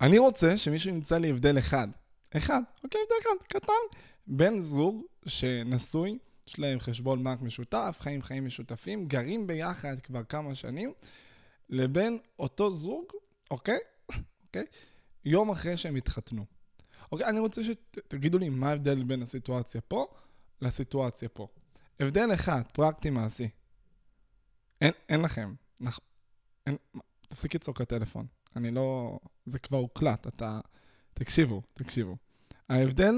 אני רוצה שמישהו ימצא לי הבדל אחד. אחד, אוקיי, הבדל אחד, קטן. בן זוג שנשוי, יש להם חשבון בנק משותף, חיים חיים משותפים, גרים ביחד כבר כמה שנים, לבין אותו זוג, אוקיי? אוקיי? יום אחרי שהם התחתנו. אוקיי, אני רוצה שתגידו לי מה ההבדל בין הסיטואציה פה לסיטואציה פה. הבדל אחד, פרקטי מעשי. אין, אין לכם. נכ... אין... תפסיק לצעוק לטלפון. אני לא... זה כבר הוקלט, אתה... תקשיבו, תקשיבו. ההבדל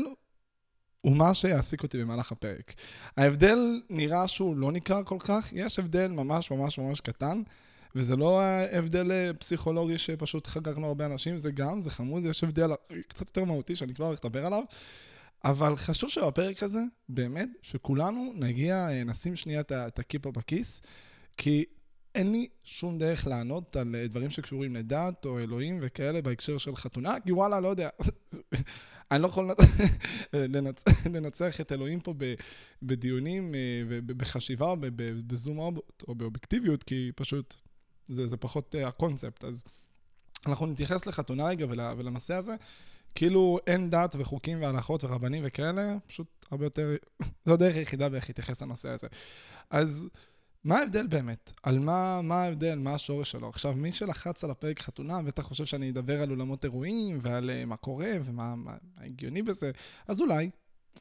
הוא מה שיעסיק אותי במהלך הפרק. ההבדל נראה שהוא לא ניכר כל כך, יש הבדל ממש ממש ממש קטן, וזה לא ההבדל אה, פסיכולוגי שפשוט חגגנו הרבה אנשים, זה גם, זה חמוד, יש הבדל קצת יותר מהותי שאני כבר הולך לדבר עליו, אבל חשוב שבפרק הזה, באמת, שכולנו נגיע, אה, נשים שנייה את הכיפה בכיס, כי אין לי שום דרך לענות על אה, דברים שקשורים לדת או אלוהים וכאלה בהקשר של חתונה, כי וואלה, לא יודע. אני לא יכול לנצ... לנצח את אלוהים פה בדיונים, בחשיבה, או בזום או באובייקטיביות, כי פשוט זה, זה פחות uh, הקונספט. אז אנחנו נתייחס לחתונה רגע ול, ולנושא הזה. כאילו אין דת וחוקים והלכות ורבנים וכאלה, פשוט הרבה יותר, זו הדרך היחידה באיך להתייחס לנושא הזה. אז מה ההבדל באמת? על מה, מה ההבדל, מה השורש שלו? עכשיו, מי שלחץ על הפרק חתונה, בטח חושב שאני אדבר על אולמות אירועים ועל uh, מה קורה ומה מה, מה הגיוני בזה, אז אולי,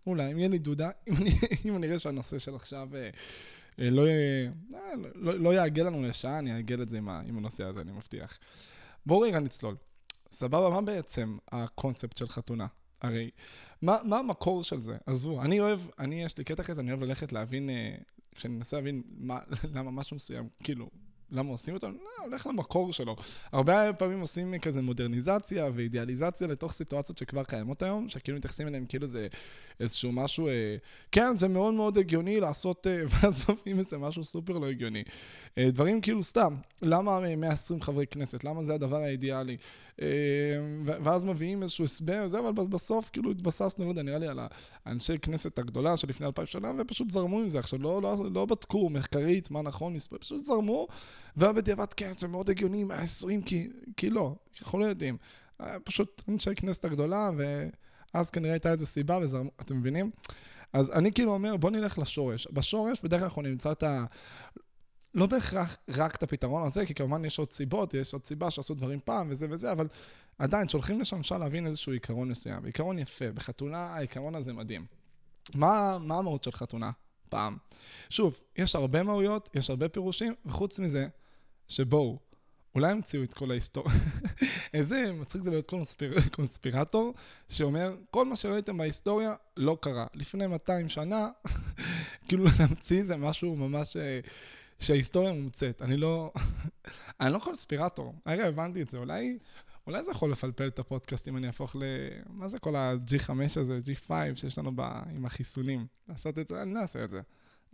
אולי, אם יהיה לי דודה, אם אני, אם אני אראה שהנושא של עכשיו... Uh, אה, לא, לא, לא, לא יעגל לנו לשעה, אני אעגל את זה עם, עם הנושא הזה, אני מבטיח. בואו רגע נצלול. סבבה, מה בעצם הקונספט של חתונה? הרי, מה, מה המקור של זה? עזבו, אני אוהב, אני, יש לי קטע כזה, אני אוהב ללכת להבין, כשאני מנסה להבין מה, למה משהו מסוים, כאילו, למה עושים אותו? לא, הולך למקור שלו. הרבה פעמים עושים כזה מודרניזציה ואידיאליזציה לתוך סיטואציות שכבר קיימות היום, שכאילו מתייחסים אליהם כאילו זה איזשהו משהו, אה, כן, זה מאוד מאוד הגיוני לעשות, אה, ואז מביאים איזה משהו סופר לא הגיוני. אה, דברים כאילו סתם, למה 120 חברי כנסת? למה זה הדבר האידיאלי? אה, ואז מביאים איזשהו הסבר וזה, אבל בסוף כאילו התבססנו, לא יודע, נראה לי על האנשי כנסת הגדולה שלפני אלפיים שנה, ופשוט זרמו עם זה. עכשיו, לא, לא, לא בדקו מחקרית מה נכון, פשוט זרמו, ובדיעבד, כן, זה מאוד הגיוני, 120, כי, כי לא, אנחנו לא יודעים. פשוט אנשי כנסת הגדולה, ואז כנראה הייתה איזו סיבה וזרמו, אתם מבינים? אז אני כאילו אומר, בוא נלך לשורש. בשורש בדרך כלל אנחנו נמצא את ה... לא בהכרח רק את הפתרון הזה, כי כמובן יש עוד סיבות, יש עוד סיבה שעשו דברים פעם וזה וזה, אבל עדיין, שולחים לשם אפשר להבין איזשהו עיקרון מסוים. עיקרון יפה. בחתונה, העיקרון הזה מדהים. מה, מה המהות של חתונה? פעם. שוב, יש הרבה מהויות, יש הרבה פירושים, וחוץ מזה, שבואו, אולי המציאו את כל ההיסטוריה. איזה מצחיק זה להיות קונספיר... קונספירטור, שאומר, כל מה שראיתם בהיסטוריה לא קרה. לפני 200 שנה, כאילו להמציא זה משהו ממש... אה, שההיסטוריה מומצאת. אני לא... אני לא קונספירטור. הרגע הבנתי את זה. אולי... אולי זה יכול לפלפל את הפודקאסט אם אני אהפוך ל... מה זה כל ה-G5 הזה, G5 שיש לנו ב... עם החיסונים? לעשות את זה? אני לא אעשה את זה.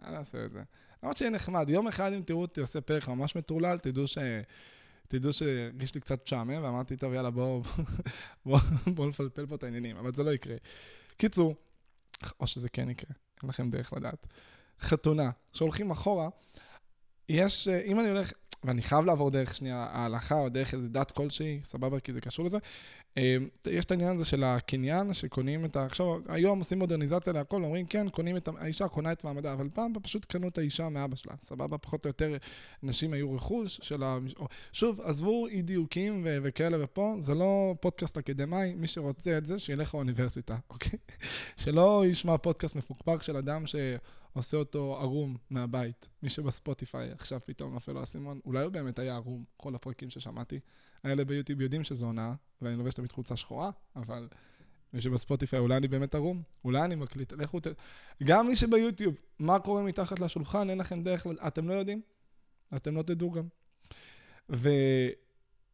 אני לא אעשה את זה. למרות שיהיה נחמד. יום אחד אם תראו אותי עושה פרק ממש מטורלל, תדעו ש... תדעו שהרגיש לי קצת משעמם, ואמרתי, טוב, יאללה, בואו בוא, בוא נפלפל פה את העניינים, אבל זה לא יקרה. קיצור, או שזה כן יקרה, אין לכם דרך לדעת. חתונה, שהולכים אחורה, יש, אם אני הולך, ואני חייב לעבור דרך שנייה ההלכה או דרך איזה דת כלשהי, סבבה, כי זה קשור לזה. אה, יש את העניין הזה של הקניין, שקונים את ה... עכשיו, היום עושים מודרניזציה להכל, אומרים, כן, קונים את... האישה קונה את מעמדה, אבל פעם פשוט קנו את האישה מאבא שלה, סבבה? פחות או יותר נשים היו רכוש של ה... שוב, עזבו אי דיוקים ו- וכאלה ופה, זה לא פודקאסט אקדמאי, מי שרוצה את זה, שילך לאוניברסיטה, אוקיי? שלא ישמע פודקאסט מפוקפק של אדם ש... עושה אותו ערום מהבית. מי שבספוטיפיי עכשיו פתאום נופל לו האסימון, אולי הוא באמת היה ערום, כל הפרקים ששמעתי. האלה ביוטיוב יודעים שזו הונאה, ואני לובש תמיד חולצה שחורה, אבל מי שבספוטיפיי, אולי אני באמת ערום, אולי אני מקליט, לכו ת... גם מי שביוטיוב, מה קורה מתחת לשולחן, אין לכם דרך, אתם לא יודעים, אתם לא תדעו גם. ו...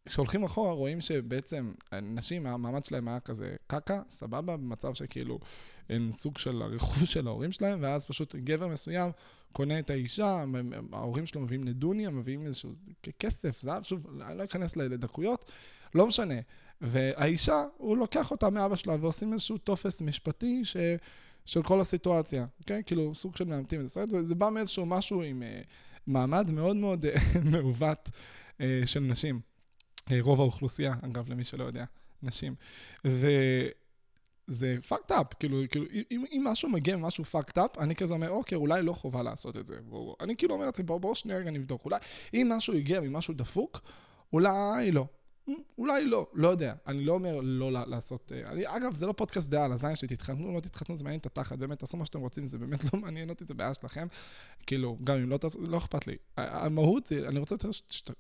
כשהולכים אחורה רואים שבעצם נשים, המעמד שלהם היה כזה קקה, סבבה, במצב שכאילו הם סוג של הרכוש של ההורים שלהם, ואז פשוט גבר מסוים קונה את האישה, ההורים שלו מביאים נדוניה, מביאים איזשהו כסף, זהב, שוב, אני לא אכנס לדקויות, לא משנה. והאישה, הוא לוקח אותה מאבא שלה ועושים איזשהו טופס משפטי ש... של כל הסיטואציה, אוקיי? כאילו, סוג של מאמתים. זה, זה בא מאיזשהו משהו עם uh, מעמד מאוד מאוד מעוות uh, של נשים. רוב האוכלוסייה, אגב, למי שלא יודע. נשים. וזה fucked up, כאילו, כאילו אם, אם משהו מגיע ממשהו fucked up, אני כזה אומר, אוקיי, אולי לא חובה לעשות את זה. אני כאילו אומר לעצמי, בואו בוא שנייה רגע נבדוק. אולי, אם משהו הגיע ממשהו דפוק, אולי לא. אולי לא, לא יודע. אני לא אומר לא לעשות... אה, אני, אגב, זה לא פודקאסט דעה על הזין שתתחתנו, לא תתחתנו, זה מעניין את התחת, באמת, תעשו מה שאתם רוצים, זה באמת לא מעניין אותי, זה בעיה שלכם. כאילו, גם אם לא תעשו, לא אכפת לי. המהות, אני רוצה יותר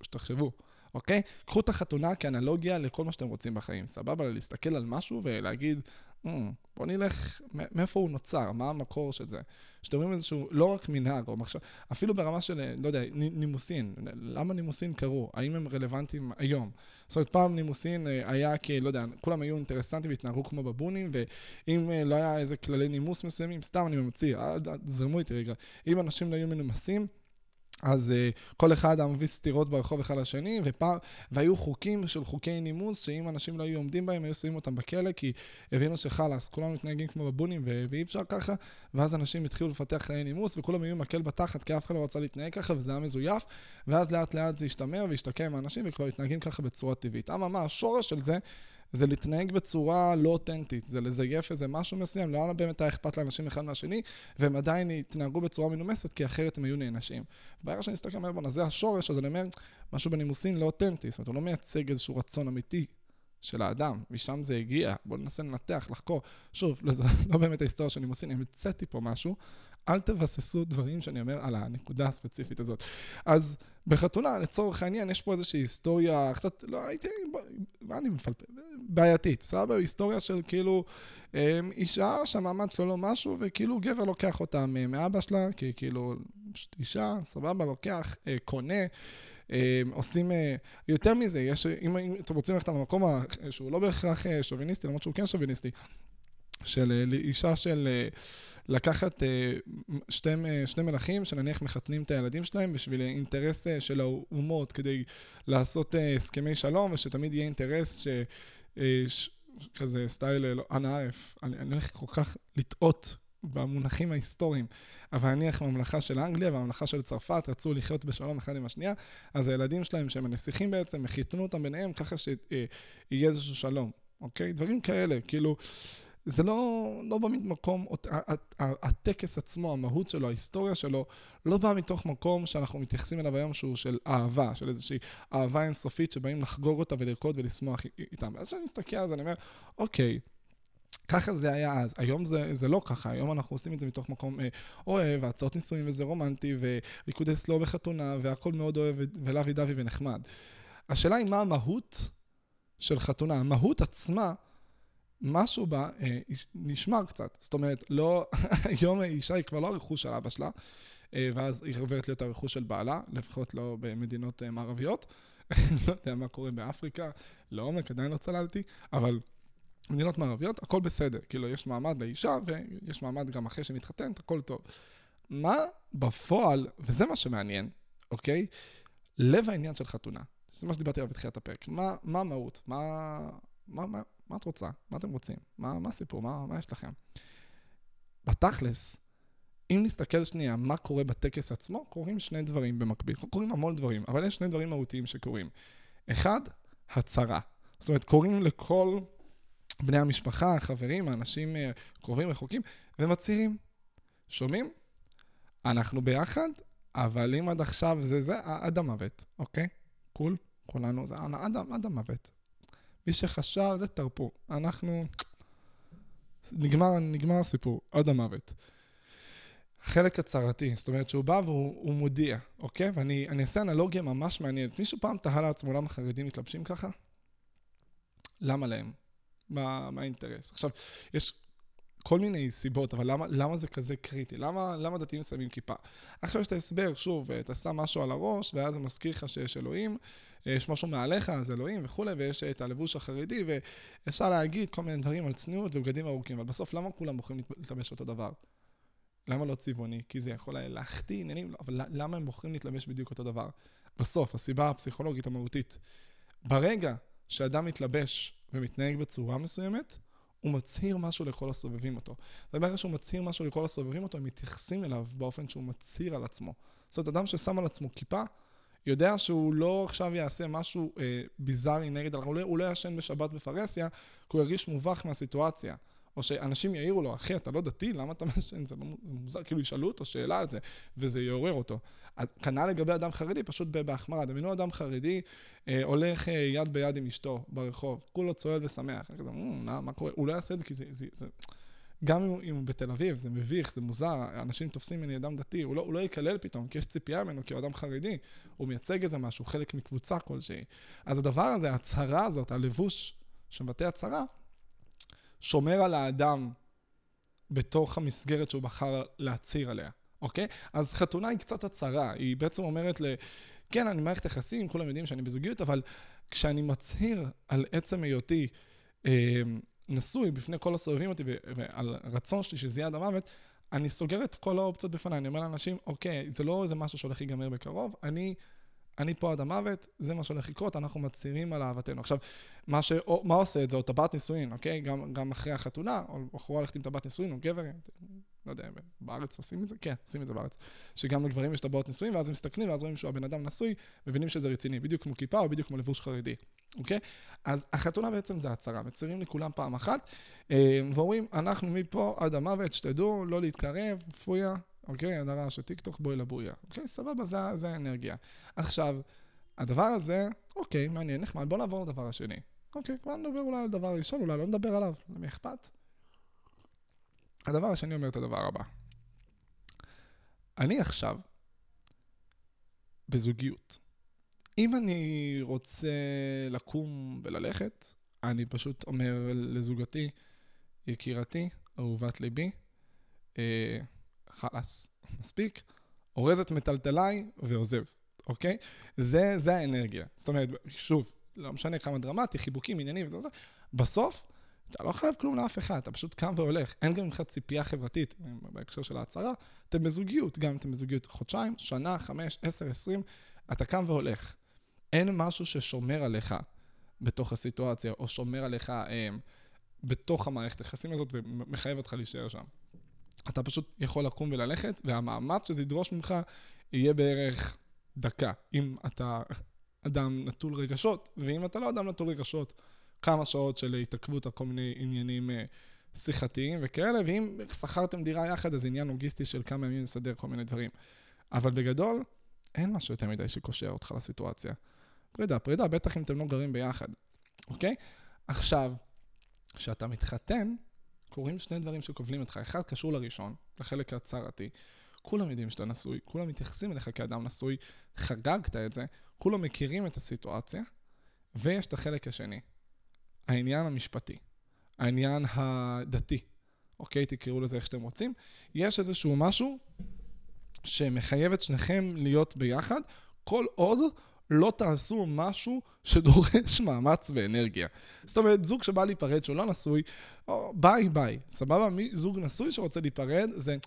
שתחשבו, אוקיי? קחו את החתונה כאנלוגיה לכל מה שאתם רוצים בחיים, סבבה? להסתכל על משהו ולהגיד, mm, בוא נלך, מאיפה הוא נוצר, מה המקור של זה. שאתם רואים איזשהו, לא רק מנהג, או מחשב, אפילו ברמה של, לא יודע, נימוסין. למה נימוסין קרו? האם הם רלוונטיים היום? זאת אומרת, פעם נימוסין אה, היה כי, לא יודע, כולם היו אינטרסנטים והתנהגו כמו בבונים, ואם אה, לא היה איזה כללי נימוס מסוימים, סתם אני ממציא, זרמו איתי רגע. אם אנשים לא היו מנומסים, אז uh, כל אחד היה מביא סטירות ברחוב אחד לשני, ופע... והיו חוקים של חוקי נימוס, שאם אנשים לא היו עומדים בהם, היו שמים אותם בכלא, כי הבינו שחלאס, כולם מתנהגים כמו בבונים. ואי אפשר ככה, ואז אנשים התחילו לפתח חיי נימוס, וכולם היו מקל בתחת, כי אף אחד לא רצה להתנהג ככה, וזה היה מזויף, ואז לאט לאט זה השתמר והשתקע עם האנשים, וכבר התנהגים ככה בצורה טבעית. אממה, השורש של זה זה להתנהג בצורה לא אותנטית, זה לזייף איזה משהו מסוים, לא באמת היה אכפת לאנשים אחד מהשני, והם עדיין התנהגו בצורה מנומסת, כי אחרת הם היו נענשים. ברגע שאני מסתכל, אומר, בואנה, זה השורש, אז אני אומר, משהו בנימוסין לא אותנטי, זאת אומרת, הוא לא מייצג איזשהו רצון אמיתי של האדם, משם זה הגיע, בואו ננסה לנתח, לחקור. שוב, לא באמת ההיסטוריה של נימוסין, המצאתי פה משהו, אל תבססו דברים שאני אומר על הנקודה הספציפית הזאת. אז בחתונה, לצורך העניין, יש פה איזושהי היסטוריה קצת, לא הייתי, מה אני מפלפל? בעייתית, סבבה? היסטוריה של כאילו אמ, אישה שהמעמד שלו לא משהו, וכאילו גבר לוקח אותה מאבא שלה, כי כאילו, אישה, סבבה, לוקח, אה, קונה. אמ, עושים, אה, יותר מזה, יש, אם, אם אתם רוצים ללכת למקום שהוא לא בהכרח אה, שוביניסטי, למרות שהוא כן שוביניסטי, של אישה של לקחת שתי, שני מלכים שנניח מחתנים את הילדים שלהם בשביל אינטרס של האומות כדי לעשות הסכמי שלום ושתמיד יהיה אינטרס ש... ש כזה סטייל אנא ערף, אני, אני הולך כל כך לטעות במונחים ההיסטוריים, אבל נניח הממלכה של אנגליה והממלכה של צרפת רצו לחיות בשלום אחד עם השנייה, אז הילדים שלהם שהם הנסיכים בעצם, חיתנו אותם ביניהם ככה שיהיה איזשהו שלום, אוקיי? דברים כאלה, כאילו... זה לא, לא בא ממקום, הטקס עצמו, המהות שלו, ההיסטוריה שלו, לא בא מתוך מקום שאנחנו מתייחסים אליו היום שהוא של אהבה, של איזושהי אהבה אינסופית שבאים לחגוג אותה ולרקוד ולשמוח איתם. אז כשאני מסתכל על זה, אני אומר, אוקיי, ככה זה היה אז, היום זה, זה לא ככה, היום אנחנו עושים את זה מתוך מקום אה, אוהב, הצעות נישואים וזה רומנטי, וריקודי סלו בחתונה, והכל מאוד אוהב ולאבי דווי ונחמד. השאלה היא מה המהות של חתונה, המהות עצמה, משהו בה אה, נשמר קצת. זאת אומרת, לא, היום אישה היא כבר לא הרכוש של אבא שלה, אה, ואז היא עוברת להיות הרכוש של בעלה, לפחות לא במדינות אה, מערביות. לא יודע מה קורה באפריקה, לעומק, עדיין לא צללתי, אבל מדינות מערביות, הכל בסדר. כאילו, יש מעמד לאישה, ויש מעמד גם אחרי שמתחתנת, הכל טוב. מה בפועל, וזה מה שמעניין, אוקיי? לב העניין של חתונה. זה מה שדיברתי עליו בתחילת הפרק. מה המהות? מה, מה, מה, מה את רוצה? מה אתם רוצים? מה, מה הסיפור? מה, מה יש לכם? בתכלס, אם נסתכל שנייה מה קורה בטקס עצמו, קורים שני דברים במקביל. קורים המון דברים, אבל יש שני דברים מהותיים שקורים. אחד, הצהרה. זאת אומרת, קוראים לכל בני המשפחה, החברים, האנשים אה, קרובים, רחוקים, ומצהירים. שומעים? אנחנו ביחד, אבל אם עד עכשיו זה זה, עד המוות, אוקיי? קול? כולנו, זה עד, עד המוות. מי שחשב, זה תרפו. אנחנו... נגמר, נגמר הסיפור, עד המוות. חלק הצהרתי, זאת אומרת שהוא בא והוא מודיע, אוקיי? ואני אעשה אנלוגיה ממש מעניינת. מישהו פעם תהה לעצמו למה חרדים מתלבשים ככה? למה להם? מה, מה האינטרס? עכשיו, יש כל מיני סיבות, אבל למה, למה זה כזה קריטי? למה, למה דתיים שמים כיפה? עכשיו יש את ההסבר, שוב, אתה שם משהו על הראש, ואז זה מזכיר לך שיש אלוהים, יש משהו מעליך, אז אלוהים וכולי, ויש את הלבוש החרדי, ואפשר להגיד כל מיני דברים על צניעות ובגדים ארוכים, אבל בסוף למה כולם בוחרים להתלבש אותו דבר? למה לא צבעוני? כי זה יכול להחטיא עניינים, אבל למה הם בוחרים להתלבש בדיוק אותו דבר? בסוף, הסיבה הפסיכולוגית המהותית. ברגע שאדם מתלבש ומתנהג בצורה מסוימת, הוא מצהיר משהו לכל הסובבים אותו. וברגע שהוא מצהיר משהו לכל הסובבים אותו, הם מתייחסים אליו באופן שהוא מצהיר על עצמו. זאת אומרת, אדם ששם על עצמו כיפה, יודע שהוא לא עכשיו יעשה משהו אה, ביזארי נגד, הוא לא, לא ישן בשבת בפרהסיה, כי הוא ירגיש מובך מהסיטואציה. או שאנשים יעירו לו, אחי, אתה לא דתי, למה אתה מעשן? זה, לא, זה מוזר, כאילו ישאלו אותו שאלה על זה, וזה יעורר אותו. כנ"ל לגבי אדם חרדי, פשוט בהחמרה. דמיינו אדם חרדי, אה, הולך אה, יד ביד עם אשתו ברחוב, כולו צועל ושמח. כזה, מה, מה קורה? הוא לא יעשה את זה כי זה... זה, זה... גם אם, אם הוא בתל אביב, זה מביך, זה מוזר, אנשים תופסים ממני אדם דתי, הוא לא, הוא לא יקלל פתאום, כי יש ציפייה ממנו, כי הוא אדם חרדי, הוא מייצג איזה משהו, חלק מקבוצה כלשהי. אז הדבר הזה, ההצהרה הזאת, הלבוש שמבטא הצהרה, שומר על האדם בתוך המסגרת שהוא בחר להצהיר עליה, אוקיי? אז חתונה היא קצת הצהרה, היא בעצם אומרת ל... כן, אני מערכת יחסים, כולם יודעים שאני בזוגיות, אבל כשאני מצהיר על עצם היותי אה, נשוי בפני כל הסובבים אותי ועל רצון שלי שזה יהיה עד המוות, אני סוגר את כל האופציות בפניי. אני אומר לאנשים, אוקיי, זה לא איזה משהו שהולך להיגמר בקרוב, אני אני פה עד המוות, זה מה שהולך לקרות, אנחנו מצהירים על אהבתנו. עכשיו, מה, ש... או, מה עושה את זה? או טבעת נישואין, אוקיי? גם, גם אחרי החתונה, או בחורה הולכת עם טבעת נישואין, או גבר, לא יודע, בארץ עושים את זה? כן, עושים את זה בארץ. שגם לגברים יש טבעות נישואין, ואז הם מסתכלים, ואז רואים שהוא הבן אדם נשוי, מבינים שזה רציני, בדיוק כמו כיפה, או בדיוק כמו לבוש חרדי, אוקיי? אז החתונה בעצם זה הצהרה, מצהירים לכולם פעם אחת, אה, ואומרים, אנחנו מפה עד המוות, שתדעו, לא להתקרב, פויה, אוקיי? הדרה של טיקטוק, בואי לבויה. אוקיי? סבבה, זה, זה האנרגיה. עכשיו, הדבר הזה, אוקיי, מעניין, נחמד, בוא נעבור לדבר השני. אוקיי, כבר נדבר אולי על דבר ראשון, אולי לא נדבר עליו, למי אכפת? הדבר השני אומר את הדבר הבא. אני עכשיו בזוגיות. אם אני רוצה לקום וללכת, אני פשוט אומר לזוגתי, יקירתי, אהובת ליבי, אה, חלאס, מספיק, אורז את מטלטליי ועוזב, אוקיי? זה, זה האנרגיה. זאת אומרת, שוב, לא משנה כמה דרמטי, חיבוקים, עניינים וזה וזה, בסוף, אתה לא חייב כלום לאף אחד, אתה פשוט קם והולך. אין גם ממך ציפייה חברתית, בהקשר של ההצהרה, אתם בזוגיות, גם אתם בזוגיות חודשיים, שנה, חמש, עשר, עשרים, אתה קם והולך. אין משהו ששומר עליך בתוך הסיטואציה, או שומר עליך אה, בתוך המערכת היחסים הזאת ומחייב אותך להישאר שם. אתה פשוט יכול לקום וללכת, והמאמץ שזה ידרוש ממך יהיה בערך דקה. אם אתה אדם נטול רגשות, ואם אתה לא אדם נטול רגשות, כמה שעות של התעכבות על כל מיני עניינים אה, שיחתיים וכאלה, ואם שכרתם דירה יחד, אז עניין לוגיסטי של כמה ימים לסדר כל מיני דברים. אבל בגדול, אין משהו יותר מדי שקושר אותך לסיטואציה. פרידה, פרידה, בטח אם אתם לא גרים ביחד, אוקיי? עכשיו, כשאתה מתחתן, קורים שני דברים שכובלים אותך. אחד קשור לראשון, לחלק ההצהרתי. כולם יודעים שאתה נשוי, כולם מתייחסים אליך כאדם נשוי, חגגת את זה, כולם מכירים את הסיטואציה, ויש את החלק השני, העניין המשפטי, העניין הדתי, אוקיי? תקראו לזה איך שאתם רוצים. יש איזשהו משהו שמחייב את שניכם להיות ביחד, כל עוד לא תעשו משהו שדורש מאמץ ואנרגיה. זאת אומרת, זוג שבא להיפרד שהוא לא נשוי, ביי ביי, סבבה? מי זוג נשוי שרוצה להיפרד, זה,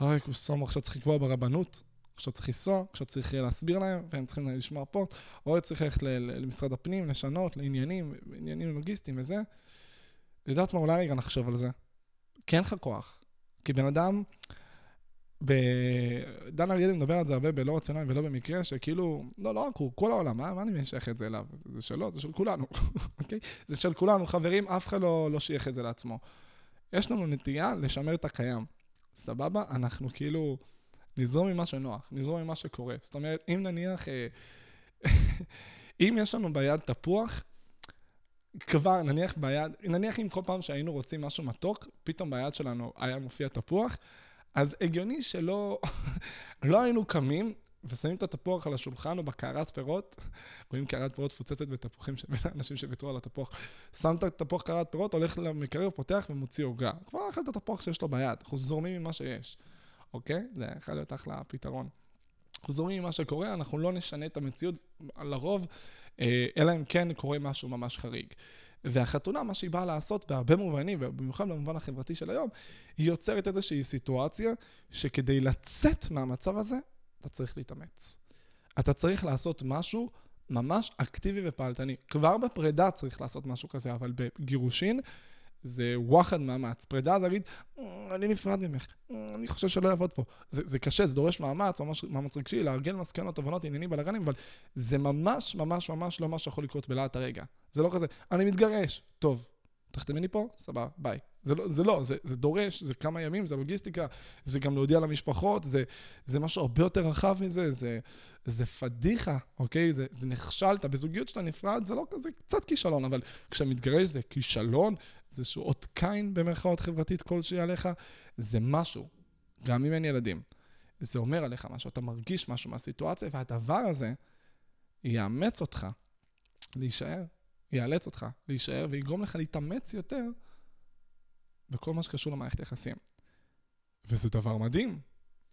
אוי, קוסומו, עכשיו צריך לקבוע ברבנות, עכשיו צריך לנסוע, עכשיו צריך להסביר להם, והם צריכים לשמוע פה, או צריך ללכת למשרד הפנים, לשנות, לעניינים, עניינים לוגיסטיים וזה. יודעת מה, אולי רגע נחשוב על זה. כי אין לך כוח. כי בן אדם... דן אריאלי מדבר על זה הרבה בלא רציונלי ולא במקרה, שכאילו, לא, לא רק הוא, כל העולם, מה, מה אני משייך את זה אליו? זה, זה שלו, זה של כולנו, אוקיי? זה של כולנו, חברים, אף אחד לא, לא שייך את זה לעצמו. יש לנו נטייה לשמר את הקיים, סבבה? אנחנו כאילו נזרום ממה שנוח, נזרום ממה שקורה. זאת אומרת, אם נניח, אה, אם יש לנו ביד תפוח, כבר, נניח ביד, נניח אם כל פעם שהיינו רוצים משהו מתוק, פתאום ביד שלנו היה מופיע תפוח, אז הגיוני שלא לא היינו קמים ושמים את התפוח על השולחן או בקערת פירות, רואים קערת פירות מפוצצת בתפוחים של אנשים שוויתרו על התפוח. שם את התפוח קערת פירות, הולך למקרר, פותח ומוציא עוגה. כבר אכל את התפוח שיש לו ביד, אנחנו זורמים ממה שיש, אוקיי? זה יכול להיות אחלה פתרון. אנחנו זורמים ממה שקורה, אנחנו לא נשנה את המציאות לרוב, אה, אלא אם כן קורה משהו ממש חריג. והחתונה, מה שהיא באה לעשות בהרבה מובנים, ובמיוחד במובן החברתי של היום, היא יוצרת איזושהי סיטואציה שכדי לצאת מהמצב הזה, אתה צריך להתאמץ. אתה צריך לעשות משהו ממש אקטיבי ופעלתני. כבר בפרידה צריך לעשות משהו כזה, אבל בגירושין, זה וואחד מאמץ. פרידה זה להגיד, "אה, אני נפרד ממך, אה, אני חושב שלא יעבוד פה. זה, זה קשה, זה דורש מאמץ, ממש מאמץ רגשי, לארגן מסקנות, תובנות, עניינים, בלאגנים, אבל זה ממש ממש ממש לא מה שיכול לקרות בלהט הרגע. זה לא כזה, אני מתגרש, טוב, תחתמני פה, סבבה, ביי. זה לא, זה לא, זה, זה דורש, זה כמה ימים, זה לוגיסטיקה, זה גם להודיע למשפחות, זה, זה משהו הרבה יותר רחב מזה, זה, זה פדיחה, אוקיי? זה, זה נכשלת. בזוגיות שאתה נפרד זה לא כזה, קצת כישלון, אבל כשאתה מתגרש זה כישלון, זה איזשהו אות קין במרכאות חברתית כלשהי עליך, זה משהו, גם אם אין ילדים. זה אומר עליך משהו, אתה מרגיש משהו מהסיטואציה, והדבר הזה יאמץ אותך להישאר, יאלץ אותך להישאר ויגרום לך להתאמץ יותר בכל מה שקשור למערכת יחסים. וזה דבר מדהים,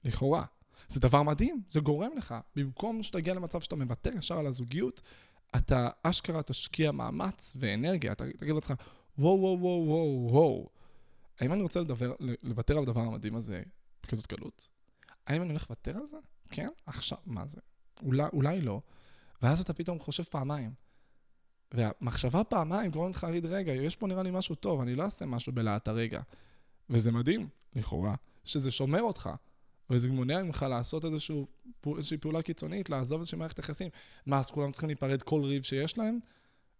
לכאורה. זה דבר מדהים, זה גורם לך. במקום שתגיע למצב שאתה מוותר ישר על הזוגיות, אתה אשכרה תשקיע מאמץ ואנרגיה, אתה תגיד לעצמך, וואו, וואו, וואו, וואו, וואו. האם אני רוצה לדבר, לוותר על הדבר המדהים הזה בכזאת קלות? האם אני הולך לוותר על זה? כן? עכשיו, מה זה? אולי, אולי לא. ואז אתה פתאום חושב פעמיים. והמחשבה פעמיים גורמת לך להגיד, רגע, יש פה נראה לי משהו טוב, אני לא אעשה משהו בלהט הרגע. וזה מדהים, לכאורה, שזה שומר אותך, וזה מונע ממך לעשות איזשהו, איזושהי פעולה קיצונית, לעזוב איזושהי מערכת יחסים. מה, אז כולם צריכים להיפרד כל ריב שיש להם?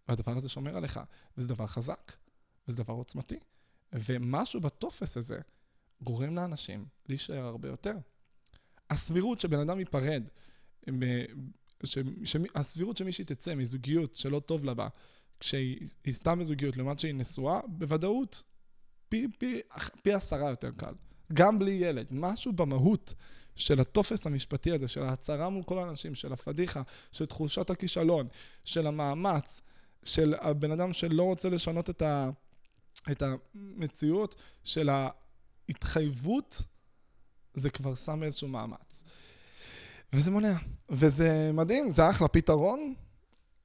והדבר הזה שומר עליך, וזה דבר חזק, וזה דבר עוצמתי. ומשהו בטופס הזה גורם לאנשים להישאר הרבה יותר. הסבירות שבן אדם ייפרד, ש, ש, הסבירות שמישהי תצא מזוגיות שלא טוב לה בה, כשהיא סתם מזוגיות לעומת שהיא נשואה, בוודאות פי, פי, פי עשרה יותר קל. גם בלי ילד. משהו במהות של הטופס המשפטי הזה, של ההצהרה מול כל האנשים, של הפדיחה, של תחושת הכישלון, של המאמץ, של הבן אדם שלא רוצה לשנות את, ה, את המציאות, של ההתחייבות, זה כבר שם איזשהו מאמץ. וזה מונע. וזה מדהים, זה אחלה פתרון,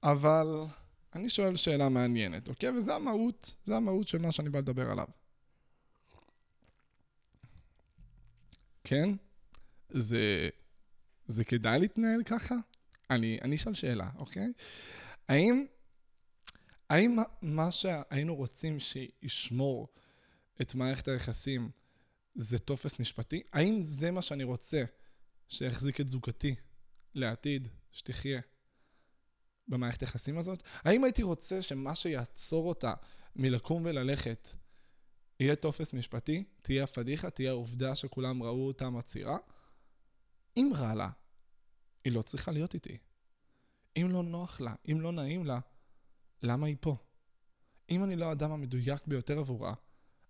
אבל אני שואל שאלה מעניינת, אוקיי? וזה המהות, זה המהות של מה שאני בא לדבר עליו. כן? זה, זה כדאי להתנהל ככה? אני, אני אשאל שאלה, אוקיי? האם, האם מה שהיינו רוצים שישמור את מערכת היחסים זה טופס משפטי? האם זה מה שאני רוצה שיחזיק את זוגתי לעתיד, שתחיה במערכת היחסים הזאת? האם הייתי רוצה שמה שיעצור אותה מלקום וללכת יהיה טופס משפטי, תהיה הפדיחה, תהיה העובדה שכולם ראו אותה מצהירה? אם רע לה, היא לא צריכה להיות איתי. אם לא נוח לה, אם לא נעים לה, למה היא פה? אם אני לא האדם המדויק ביותר עבורה,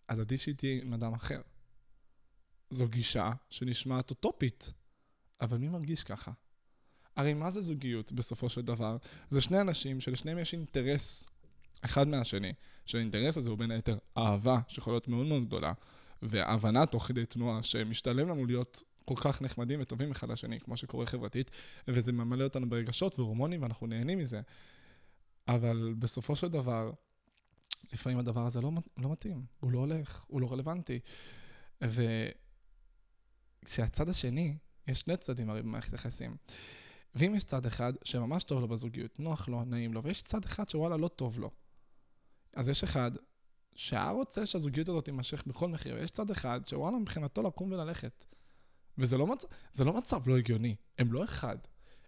אז עדיף שהיא תהיה עם אדם אחר. זו גישה שנשמעת אוטופית, אבל מי מרגיש ככה? הרי מה זה זוגיות בסופו של דבר? זה שני אנשים שלשניהם יש אינטרס אחד מהשני, שהאינטרס הזה הוא בין היתר אהבה, שיכולה להיות מאוד מאוד גדולה, והבנה תוך כדי תנועה שמשתלם לנו להיות כל כך נחמדים וטובים אחד לשני, כמו שקורה חברתית, וזה ממלא אותנו ברגשות והורמונים ואנחנו נהנים מזה. אבל בסופו של דבר, לפעמים הדבר הזה לא, לא מתאים, הוא לא הולך, הוא לא רלוונטי. וכשהצד השני, יש שני צדדים הרי במערכת יחסים. ואם יש צד אחד שממש טוב לו בזוגיות, נוח לו, נעים לו, ויש צד אחד שוואלה לא טוב לו, אז יש אחד שהיה רוצה שהזוגיות הזאת תימשך בכל מחיר, ויש צד אחד שוואלה מבחינתו לקום וללכת. וזה לא, מצ... לא מצב לא הגיוני, הם לא אחד.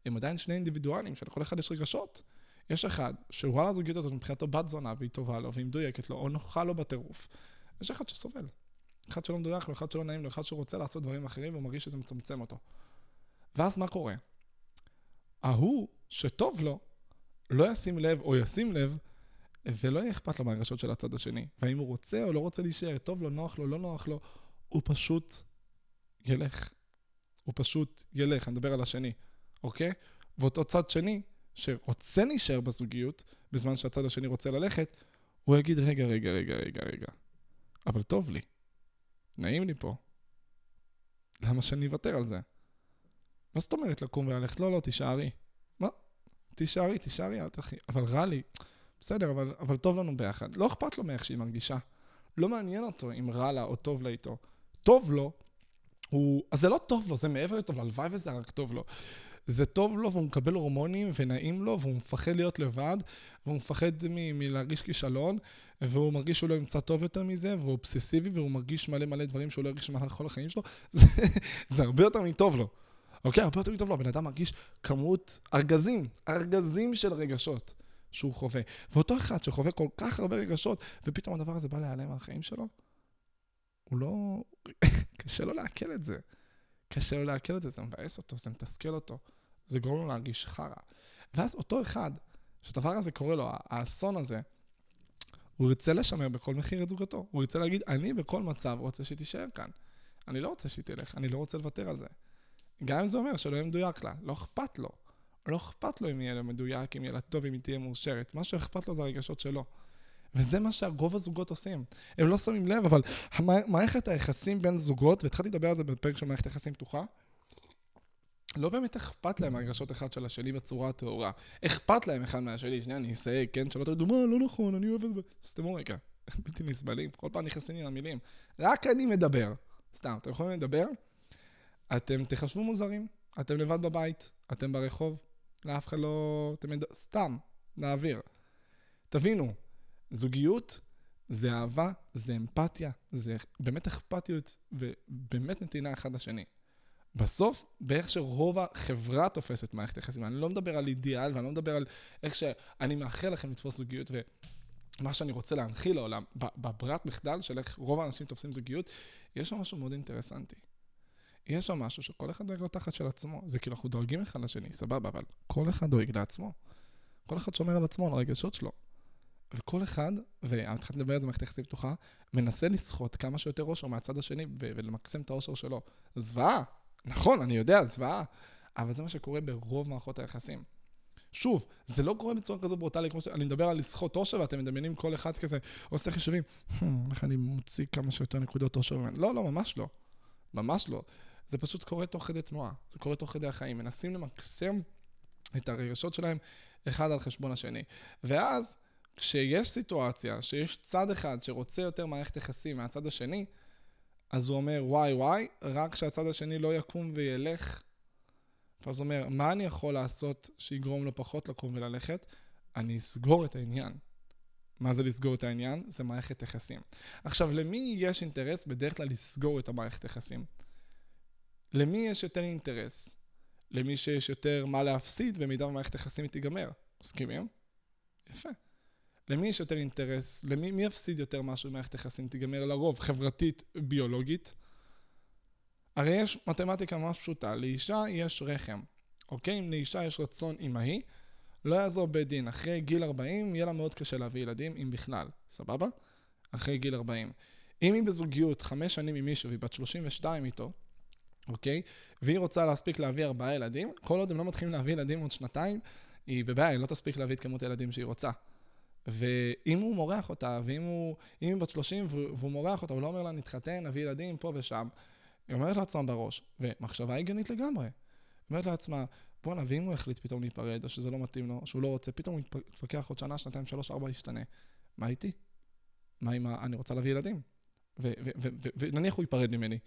הם עדיין שני אינדיבידואלים, שלכל אחד יש רגשות. יש אחד שוואלה הזוגיות הזאת מבחינתו בת זונה והיא טובה לו והיא מדויקת לו, או נוחה לו בטירוף. יש אחד שסובל. אחד שלא מדויק לו, אחד שלא נעים לו, אחד שרוצה לעשות דברים אחרים והוא מרגיש שזה מצמצם אותו. ואז מה קורה? ההוא שטוב לו, לא ישים לב או ישים לב ולא יהיה אכפת לו מהרגשות של הצד השני. והאם הוא רוצה או לא רוצה להישאר, טוב לו, נוח לו, לא נוח לו, הוא פשוט ילך. הוא פשוט ילך, אני מדבר על השני, אוקיי? ואותו צד שני, שרוצה להישאר בזוגיות, בזמן שהצד השני רוצה ללכת, הוא יגיד, רגע, רגע, רגע, רגע, רגע, אבל טוב לי, נעים לי פה, למה שאני אוותר על זה? מה זאת אומרת לקום וללכת? לא, לא, תישארי. מה? תישארי, תישארי, אל תחי. אבל רע לי. בסדר, אבל, אבל טוב לנו ביחד. לא אכפת לו מאיך שהיא מרגישה. לא מעניין אותו אם רע לה או טוב לה איתו. טוב לו, הוא... אז זה לא טוב לו, זה מעבר לטוב לו, הלוואי וזה רק טוב לו. זה טוב לו והוא מקבל הורמונים ונעים לו והוא מפחד להיות לבד והוא מפחד מ- מלהרגיש כישלון והוא מרגיש שהוא לא ימצא טוב יותר מזה והוא אובססיבי והוא מרגיש מלא מלא דברים שהוא לא ירגיש במהלך כל החיים שלו, זה, הרבה יותר מטוב לו. אוקיי? הרבה יותר מטוב לו. הבן אדם מרגיש כמות ארגזים, ארגזים של רגשות שהוא חווה. ואותו אחד שחווה כל כך הרבה רגשות ופתאום הדבר הזה בא להיעלם מהחיים שלו, הוא לא... קשה לו לעכל את זה. קשה לו לעכל את זה, זה מבאס אותו, זה מתסכל אותו, זה גורם לו להרגיש חרא. ואז אותו אחד, שהדבר הזה קורה לו, האסון הזה, הוא ירצה לשמר בכל מחיר את זוגתו. הוא ירצה להגיד, אני בכל מצב רוצה שהיא תישאר כאן. אני לא רוצה שהיא תלך, אני לא רוצה לוותר על זה. גם אם זה אומר שלא יהיה מדויק לה, לא אכפת לו. לא אכפת לו אם יהיה לה מדויק, אם יהיה לה טוב, אם היא תהיה מאושרת. מה שאכפת לו זה הרגשות שלו. וזה מה שרוב הזוגות עושים. הם לא שמים לב, אבל מערכת היחסים בין זוגות, והתחלתי לדבר על זה בפרק של מערכת יחסים פתוחה, לא באמת אכפת להם הרגשות אחד של השני בצורה הטהורה. אכפת להם אחד מהשני, שנייה, אני אסייג, כן? שלא תגידו, מה, לא נכון, אני אוהב את זה. סתמו רגע, בלתי נסבלים, כל פעם נכנסים לי למילים. רק אני מדבר. סתם, אתם יכולים לדבר? אתם תחשבו מוזרים, אתם לבד בבית, אתם ברחוב, לאף אחד לא... אתם מד... סתם, להעביר. תבינו, זוגיות זה אהבה, זה אמפתיה, זה באמת אכפתיות ובאמת נתינה אחד לשני. בסוף, באיך שרוב החברה תופסת מערכת יחסים, אני לא מדבר על אידיאל ואני לא מדבר על איך שאני מאחל לכם לתפוס זוגיות ומה שאני רוצה להנחיל לעולם, בברירת מחדל של איך רוב האנשים תופסים זוגיות, יש שם משהו מאוד אינטרסנטי. יש שם משהו שכל אחד דואג לתחת של עצמו. זה כאילו אנחנו דואגים אחד לשני, סבבה, אבל כל אחד דואג לעצמו. כל אחד שומר על עצמו, על הרגשות שלו. וכל אחד, והתחלתי לדבר על זה במערכת יחסים פתוחה, מנסה לסחוט כמה שיותר אושר מהצד השני ולמקסם את האושר שלו. זוועה, נכון, אני יודע, זוועה, אבל זה מה שקורה ברוב מערכות היחסים. שוב, זה לא קורה בצורה כזו ברוטלית, כמו שאני מדבר על לסחוט אושר, ואתם מדמיינים כל אחד כזה, עושה חישובים, hmm, איך אני מוציא כמה שיותר נקודות אושר ממנו. לא, לא, ממש לא. ממש לא. זה פשוט קורה תוך כדי תנועה, זה קורה תוך כדי החיים. מנסים למקסם את הרגשות שלהם אחד על חשבון השני. ואז, כשיש סיטואציה, שיש צד אחד שרוצה יותר מערכת יחסים מהצד השני, אז הוא אומר, וואי וואי, רק שהצד השני לא יקום וילך. ואז הוא אומר, מה אני יכול לעשות שיגרום לו פחות לקום וללכת? אני אסגור את העניין. מה זה לסגור את העניין? זה מערכת יחסים. עכשיו, למי יש אינטרס בדרך כלל לסגור את המערכת יחסים? למי יש יותר אינטרס? למי שיש יותר מה להפסיד במידה ומערכת יחסים היא תיגמר. מסכימים? יפה. למי יש יותר אינטרס? למי מי יפסיד יותר משהו במערכת יחסים תיגמר לרוב? חברתית, ביולוגית? הרי יש מתמטיקה ממש פשוטה, לאישה יש רחם, אוקיי? אם לאישה יש רצון אימהי, לא יעזור בית דין. אחרי גיל 40 יהיה לה מאוד קשה להביא ילדים, אם בכלל, סבבה? אחרי גיל 40. אם היא בזוגיות חמש שנים עם מישהו והיא בת 32 איתו, אוקיי? והיא רוצה להספיק להביא ארבעה ילדים, כל עוד הם לא מתחילים להביא ילדים עוד שנתיים, היא בבעיה, היא לא תספיק להביא את כמות הילדים שהיא רוצה. ואם הוא מורח אותה, ואם הוא, אם היא בת 30 והוא מורח אותה, הוא לא אומר לה, נתחתן, נביא ילדים פה ושם, היא אומרת לעצמה בראש, ומחשבה הגיונית לגמרי. אומרת לעצמה, בואנה, ואם הוא החליט פתאום להיפרד, או שזה לא מתאים לו, או שהוא לא רוצה, פתאום הוא יתפכח עוד שנה, שנתיים, שלוש, ארבע, ישתנה. מה איתי? מה עם ה... אני רוצה להביא ילדים. ונניח הוא ייפרד ממני.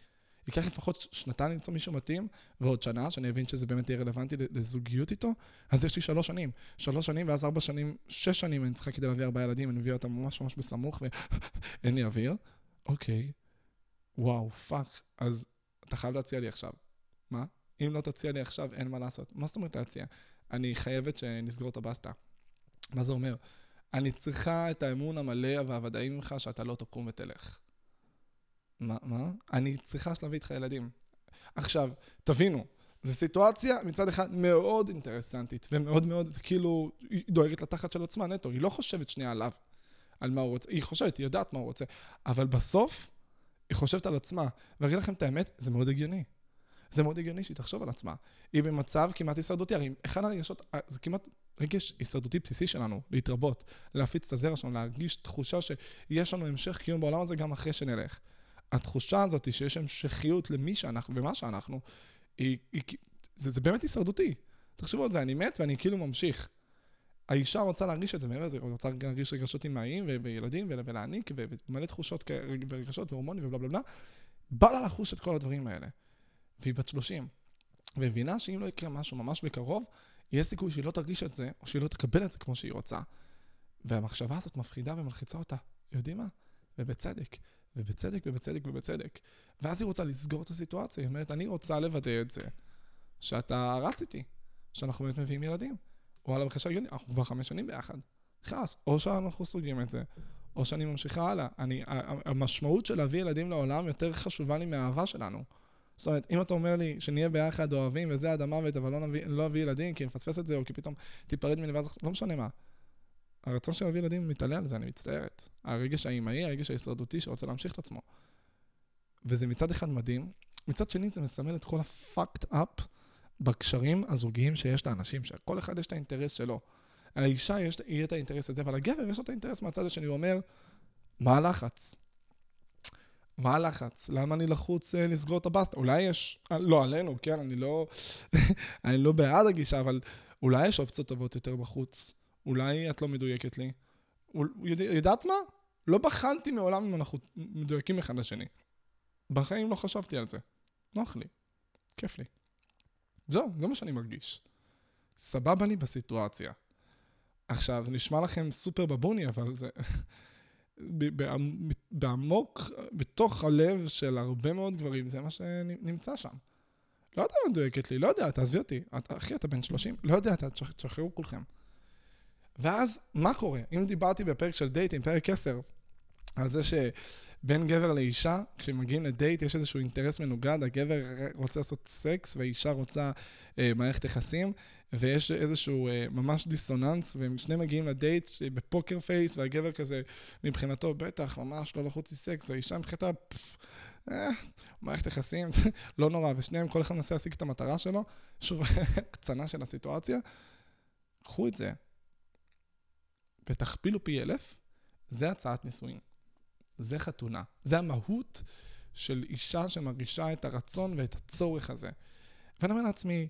ייקח לפחות שנתיים למצוא מישהו מתאים, ועוד שנה, שאני אבין שזה באמת יהיה רלוונטי לזוגיות איתו, אז יש לי שלוש שנים. שלוש שנים, ואז ארבע שנים, שש שנים אני צריכה כדי להביא ארבעה ילדים, אני מביא אותם ממש ממש בסמוך, ואין לי אוויר. אוקיי, וואו, fuck. אז אתה חייב להציע לי עכשיו. מה? אם לא תציע לי עכשיו, אין מה לעשות. מה זאת אומרת להציע? אני חייבת שנסגור את הבסטה. מה זה אומר? אני צריכה את האמון המלא והוודאי ממך שאתה לא תקום ותלך. מה? מה? אני צריכה להביא איתך ילדים. עכשיו, תבינו, זו סיטואציה מצד אחד מאוד אינטרסנטית, ומאוד מאוד, כאילו, היא דואגת לתחת של עצמה נטו, היא לא חושבת שנייה עליו, על מה הוא רוצה, היא חושבת, היא יודעת מה הוא רוצה, אבל בסוף, היא חושבת על עצמה. ואגיד לכם את האמת, זה מאוד הגיוני. זה מאוד הגיוני שהיא תחשוב על עצמה. היא במצב כמעט הישרדותי, הרי אחד הרגשות, זה כמעט רגש הישרדותי בסיסי שלנו, להתרבות, להפיץ את הזרע שלנו, להרגיש תחושה שיש לנו המשך קיום בעולם הזה גם אחרי שנלך. התחושה הזאת שיש המשכיות למי שאנחנו ומה שאנחנו, היא, היא, זה, זה באמת הישרדותי. תחשבו על זה, אני מת ואני כאילו ממשיך. האישה רוצה להרגיש את זה, מעבר לזה, היא רוצה להרגיש רגשות אימהיים וילדים ולהעניק ומלא תחושות ורגשות והורמונים ובלה בלה בלה. בא לה לחוש את כל הדברים האלה. והיא בת 30. ומבינה שאם לא יקרה משהו ממש בקרוב, יש סיכוי שהיא לא תרגיש את זה, או שהיא לא תקבל את זה כמו שהיא רוצה. והמחשבה הזאת מפחידה ומלחיצה אותה. יודעים מה? ובצדק. ובצדק, ובצדק, ובצדק. ואז היא רוצה לסגור את הסיטואציה. היא אומרת, אני רוצה לוודא את זה, שאתה רץ איתי, שאנחנו באמת מביאים ילדים. או על הבקשה הגיונית, אנחנו כבר חמש שנים ביחד. חלאס, או שאנחנו סוגרים את זה, או שאני ממשיכה הלאה. אני, המשמעות של להביא ילדים לעולם יותר חשובה לי מהאהבה שלנו. זאת אומרת, אם אתה אומר לי שנהיה ביחד אוהבים וזה עד המוות, אבל לא נביא, לא אביא ילדים כי נפספס את זה, או כי פתאום תיפרד ואז... לא משנה מה. הרצון של להביא ילדים מתעלה על זה, אני מצטערת. הרגש האימהי, הרגש ההישרדותי שרוצה להמשיך את עצמו. וזה מצד אחד מדהים, מצד שני זה מסמל את כל ה-fucked up בקשרים הזוגיים שיש לאנשים, שכל אחד יש את האינטרס שלו. האישה יש, יהיה את האינטרס הזה, אבל הגבר יש לו את האינטרס מהצד השני, הוא אומר, מה הלחץ? מה הלחץ? למה אני לחוץ אה, לסגור את הבסטה? אולי יש, אה, לא עלינו, כן, אני לא, אני לא בעד הגישה, אבל אולי יש אופציות טובות יותר בחוץ. אולי את לא מדויקת לי. יודע, יודעת מה? לא בחנתי מעולם אם אנחנו מדויקים אחד לשני. בחיים לא חשבתי על זה. נוח לי. כיף לי. זהו, זה מה שאני מרגיש. סבבה לי בסיטואציה. עכשיו, זה נשמע לכם סופר בבוני, אבל זה... בעמוק, בתוך הלב של הרבה מאוד גברים, זה מה שנמצא שם. לא יודע מה מדויקת לי, לא יודע, תעזבי אותי. אחי, אתה בן 30, לא יודע, תשחררו כולכם. ואז, מה קורה? אם דיברתי בפרק של דייטים, פרק 10, על זה שבין גבר לאישה, כשמגיעים לדייט יש איזשהו אינטרס מנוגד, הגבר רוצה לעשות סקס והאישה רוצה אה, מערכת יחסים, ויש איזשהו אה, ממש דיסוננס, והם שניהם מגיעים לדייט ב poker face, והגבר כזה, מבחינתו, בטח, ממש לא לחוץ סקס, והאישה מבחינתה, אה, מערכת יחסים, לא נורא, ושניהם, כל אחד מנסה להשיג את המטרה שלו, שוב, הקצנה של הסיטואציה. קחו את זה, ותכפילו פי אלף, זה הצעת נישואין. זה חתונה. זה המהות של אישה שמרגישה את הרצון ואת הצורך הזה. ואני אומר לעצמי,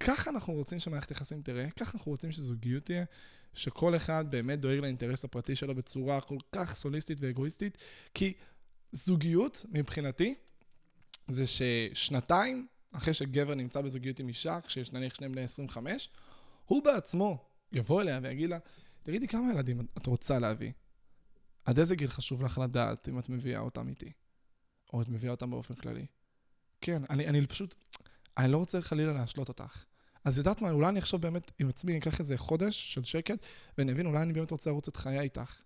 ככה אנחנו רוצים שמערכת יחסים תראה, ככה אנחנו רוצים שזוגיות תהיה, שכל אחד באמת דואג לאינטרס הפרטי שלו בצורה כל כך סוליסטית ואגואיסטית, כי זוגיות, מבחינתי, זה ששנתיים אחרי שגבר נמצא בזוגיות עם אישה, כשיש נניח שני בני 25, הוא בעצמו יבוא אליה ויגיד לה, תגידי, כמה ילדים את רוצה להביא? עד איזה גיל חשוב לך לדעת אם את מביאה אותם איתי? או את מביאה אותם באופן כללי? כן, אני, אני פשוט, אני לא רוצה חלילה להשלות אותך. אז יודעת מה, אולי אני אחשוב באמת עם עצמי, אני אקח איזה חודש של שקט, ואני אבין, אולי אני באמת רוצה לרוץ את חיי איתך.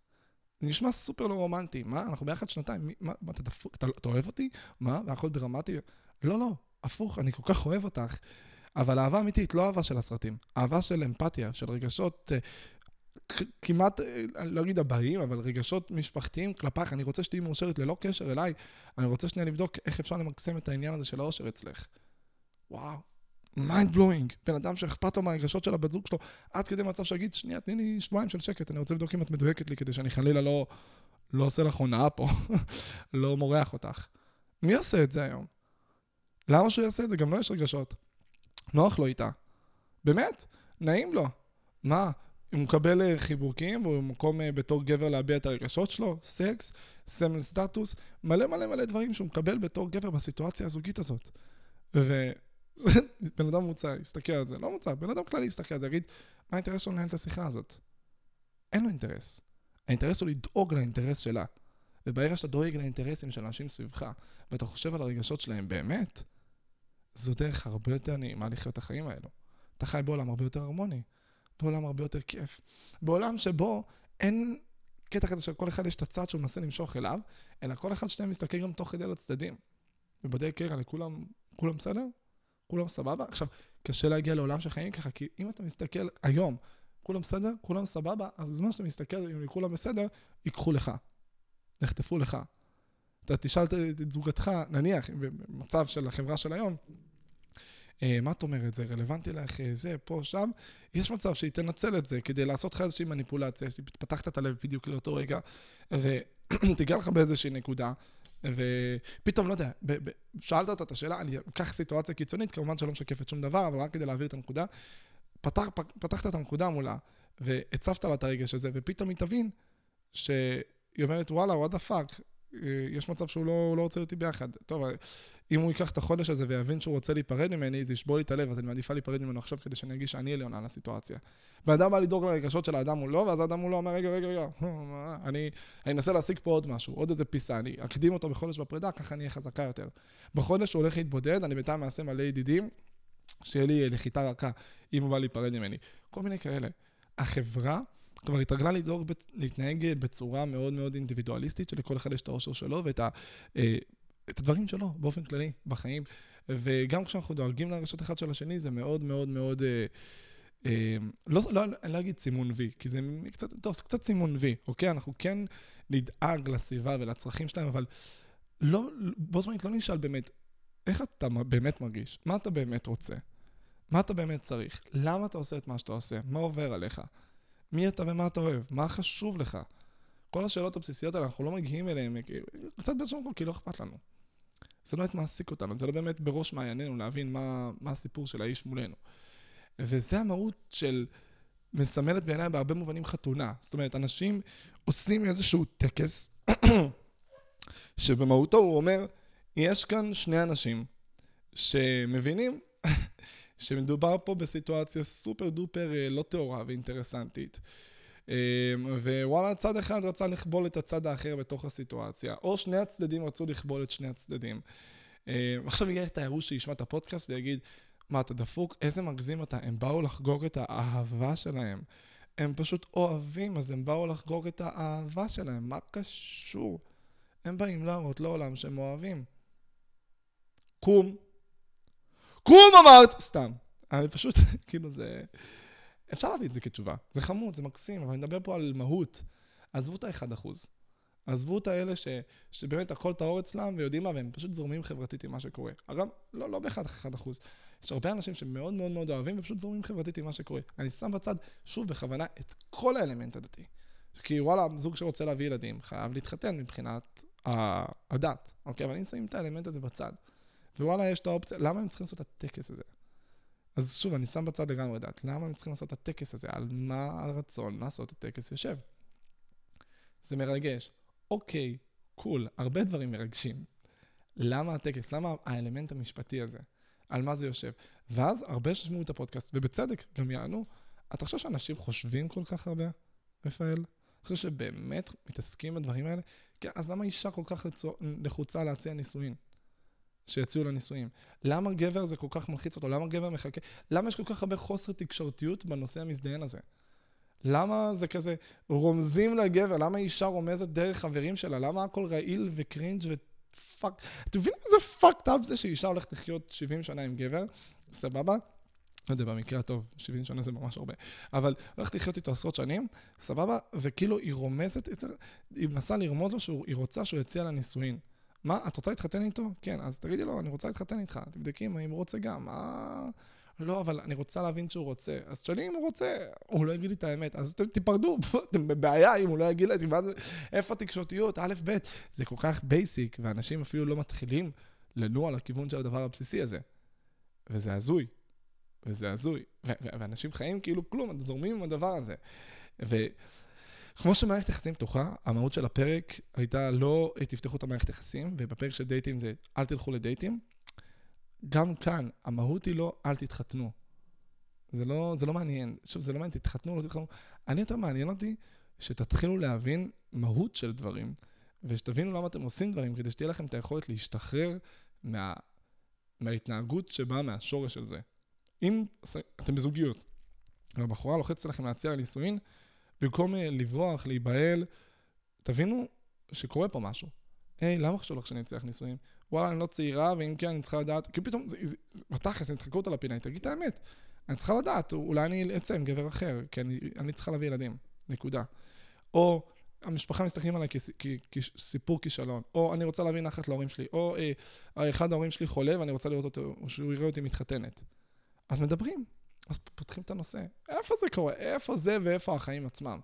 זה נשמע סופר לא רומנטי. מה, אנחנו ביחד שנתיים, מי, מה, מה אתה, דפוק, אתה, אתה אוהב אותי? מה, והכל דרמטי? לא, לא, הפוך, אני כל כך אוהב אותך. אבל אהבה אמיתית, לא אהבה של הסרטים. אהבה של אמפתיה, של רגשות אה, כמעט, אה, לא אגיד אבהיים, אבל רגשות משפחתיים כלפייך. אני רוצה שתהיי מאושרת ללא קשר אליי. אני רוצה שנייה לבדוק איך אפשר למקסם את העניין הזה של האושר אצלך. וואו, mind blowing. בן אדם שאכפת לו מהרגשות של הבת זוג שלו, עד כדי מצב שיגיד, שנייה, תני לי שבועיים של שקט, אני רוצה לבדוק אם את מדויקת לי, כדי שאני חלילה לא, לא עושה לך הונאה פה, לא מורח אותך. מי עושה את זה היום? למה שהוא יעשה את זה? גם לו לא יש רגשות. נוח לו איתה. באמת, נעים לו. מה, הוא מקבל אה, חיבוקים, והוא במקום אה, בתור גבר להביע את הרגשות שלו, סקס, סמל סטטוס, מלא מלא מלא דברים שהוא מקבל בתור גבר בסיטואציה הזוגית הזאת. ובן אדם מוצא, יסתכל על זה, לא מוצא, בן אדם כללי יסתכל על זה, יגיד, מה האינטרס שלו לנהל את השיחה הזאת? אין לו אינטרס. האינטרס הוא לדאוג לאינטרס שלה. וברגע שאתה דואג לאינטרסים של אנשים סביבך, ואתה חושב על הרגשות שלהם באמת, זו דרך הרבה יותר נעימה לחיות את החיים האלו. אתה חי בעולם הרבה יותר הרמוני. בעולם הרבה יותר כיף. בעולם שבו אין קטע כזה שלכל אחד יש את הצד שהוא מנסה למשוך אליו, אלא כל אחד שלהם מסתכל גם תוך כדי לצדדים. ובודק, רגע, לכולם, כולם בסדר? כולם סבבה? עכשיו, קשה להגיע לעולם של חיים ככה, כי אם אתה מסתכל היום, כולם בסדר? כולם סבבה? אז בזמן שאתה מסתכל אם כולם בסדר, ייקחו לך. יחטפו לך. אתה תשאל את זוגתך, נניח, במצב של החברה של היום, מה את אומרת, זה רלוונטי לך, אה, זה, פה, שם, יש מצב שהיא תנצל את זה כדי לעשות לך איזושהי מניפולציה, שפתחת את הלב בדיוק לאותו רגע, ותיגע לך באיזושהי נקודה, ופתאום, לא יודע, שאלת אותה את השאלה, אני אקח סיטואציה קיצונית, כמובן שלא משקפת שום דבר, אבל רק כדי להעביר את הנקודה, פתח, פתחת את הנקודה מולה, והצפת לה את הרגש הזה, ופתאום היא תבין שהיא אומרת, וואלה, fuck, אה, יש מצב שהוא לא, לא רוצה אותי ביחד. טוב, אם הוא ייקח את החודש הזה ויבין שהוא רוצה להיפרד ממני, זה ישבור לי את הלב, אז אני מעדיפה להיפרד ממנו עכשיו כדי שאני ארגיש שאני עליון על הסיטואציה. ואדם בא לדאוג לרגשות של האדם מולו, ואז האדם מולו אומר, רגע, רגע, רגע, אני, אני אנסה להשיג פה עוד משהו, עוד איזה פיסה, אני אקדים אותו בחודש בפרידה, ככה אני אהיה חזקה יותר. בחודש הוא הולך להתבודד, אני בינתיים אעשה מלא ידידים, שיהיה לי נחיתה רכה, אם הוא בא להיפרד ממני. כל מיני כאלה. החברה כבר התרגלה לדאוג, להתנהג בצורה מאוד מאוד אינדיבידואליסטית, שלכל אחד יש את האושר שלו ואת ה, אה, את הדברים שלו באופן כללי בחיים. וגם כשאנחנו דואגים לרשת אחד של השני, זה מאוד מאוד מאוד... אה, אה, לא, לא, אני לא אגיד סימון וי, כי זה קצת, טוב, זה קצת סימון וי, אוקיי? אנחנו כן נדאג לסביבה ולצרכים שלהם, אבל לא, בו זמנית לא נשאל באמת, איך אתה באמת מרגיש? מה אתה באמת רוצה? מה אתה באמת צריך? למה אתה עושה את מה שאתה עושה? מה עובר עליך? מי אתה ומה אתה אוהב? מה חשוב לך? כל השאלות הבסיסיות האלה, אנחנו לא מגיעים אליהן, קצת באיזשהו מקום, כי לא אכפת לנו. זה לא באמת מעסיק אותנו, זה לא באמת בראש מעיינינו להבין מה, מה הסיפור של האיש מולנו. וזה המהות של, מסמלת בעיניי בהרבה מובנים חתונה. זאת אומרת, אנשים עושים איזשהו טקס, שבמהותו הוא אומר, יש כאן שני אנשים שמבינים שמדובר פה בסיטואציה סופר דופר אה, לא טהורה ואינטרסנטית. אה, ווואלה, צד אחד רצה לכבול את הצד האחר בתוך הסיטואציה, או שני הצדדים רצו לכבול את שני הצדדים. אה, עכשיו יהיה את האירוש שישמע את הפודקאסט ויגיד, מה, אתה דפוק? איזה מגזים אתה? הם באו לחגוג את האהבה שלהם. הם פשוט אוהבים, אז הם באו לחגוג את האהבה שלהם. מה קשור? הם באים להראות לעולם שהם אוהבים. קום. קום אמרת! סתם. אני פשוט, כאילו זה... אפשר להביא את זה כתשובה. זה חמוד, זה מקסים, אבל אני מדבר פה על מהות. עזבו את ה-1%. עזבו את האלה ש, שבאמת הכל טהור אצלם ויודעים מה, והם פשוט זורמים חברתית עם מה שקורה. אגב, לא, לא בהכרח 1%. יש הרבה אנשים שמאוד מאוד מאוד אוהבים ופשוט זורמים חברתית עם מה שקורה. אני שם בצד, שוב, בכוונה, את כל האלמנט הדתי. כי וואלה, זוג שרוצה להביא ילדים חייב להתחתן מבחינת הדת, אוקיי? אבל אני שם את האלמנט הזה בצד. ווואלה, יש את האופציה, למה הם צריכים לעשות את הטקס הזה? אז שוב, אני שם בצד לגמרי דת, למה הם צריכים לעשות את הטקס הזה? על מה הרצון לעשות את הטקס יושב? זה מרגש. אוקיי, קול, הרבה דברים מרגשים. למה הטקס? למה האלמנט המשפטי הזה? על מה זה יושב? ואז הרבה שישמעו את הפודקאסט, ובצדק גם יענו, אתה חושב שאנשים חושבים כל כך הרבה, רפאל? אתה חושב שבאמת מתעסקים בדברים האלה? כן, אז למה אישה כל כך לחוצה להציע נישואין? שיציעו לנישואים. למה גבר זה כל כך מלחיץ אותו? למה גבר מחכה? למה יש כל כך הרבה חוסר תקשורתיות בנושא המזדיין הזה? למה זה כזה, רומזים לגבר? למה אישה רומזת דרך חברים שלה? למה הכל רעיל וקרינג' ופאק? אתם מבינים איזה פאקד אפ זה שאישה הולכת לחיות 70 שנה עם גבר? סבבה? לא יודע, במקרה הטוב, 70 שנה זה ממש הרבה. אבל הולכת לחיות איתו עשרות שנים, סבבה? וכאילו היא רומזת, היא מנסה לרמוז לו שהיא רוצה שהוא יציע לה נישואין. מה, את רוצה להתחתן איתו? כן, אז תגידי לו, אני רוצה להתחתן איתך. תבדקי אם הוא רוצה גם. מה... לא, אבל אני רוצה להבין שהוא רוצה. אז תשאלי אם הוא רוצה, הוא לא יגיד לי את האמת. אז אתם תיפרדו, אתם בבעיה אם הוא לא יגיד לי, איפה התקשורתיות, א', ב', זה כל כך basic, ואנשים אפילו לא מתחילים לנוע לכיוון של הדבר הבסיסי הזה. וזה הזוי. וזה הזוי. ואנשים חיים כאילו כלום, זורמים עם הדבר הזה. ו... כמו שמערכת יחסים פתוחה, המהות של הפרק הייתה לא תפתחו את המערכת יחסים, ובפרק של דייטים זה אל תלכו לדייטים. גם כאן, המהות היא לא אל תתחתנו. זה לא, זה לא מעניין. שוב, זה לא מעניין, תתחתנו, לא תתחתנו. אני יותר מעניין אותי שתתחילו להבין מהות של דברים, ושתבינו למה אתם עושים דברים, כדי שתהיה לכם את היכולת להשתחרר מה, מההתנהגות שבאה מהשורש של זה. אם אתם בזוגיות, והבחורה לוחצת לכם להציע לנישואין, במקום אה, לברוח, להיבהל, תבינו שקורה פה משהו. היי, למה חשוב לך שאני אצליח נישואים? וואלה, אני לא צעירה, ואם כן, אני צריכה לדעת, כי פתאום, בתכלס, הם ידחקו אותה לפינה, תגיד את האמת. אני צריכה לדעת, אולי אני אצא עם גבר אחר, כי אני, אני צריכה להביא ילדים, נקודה. או המשפחה מסתכלים עליי כסיפור כישלון, או אני רוצה להביא נחת להורים שלי, או אה, אחד ההורים שלי חולה ואני רוצה לראות אותו, או שהוא יראה אותי מתחתנת. אז מדברים, אז פותחים את הנושא. איפה זה קורה? איפה זה ואיפה החיים עצמם?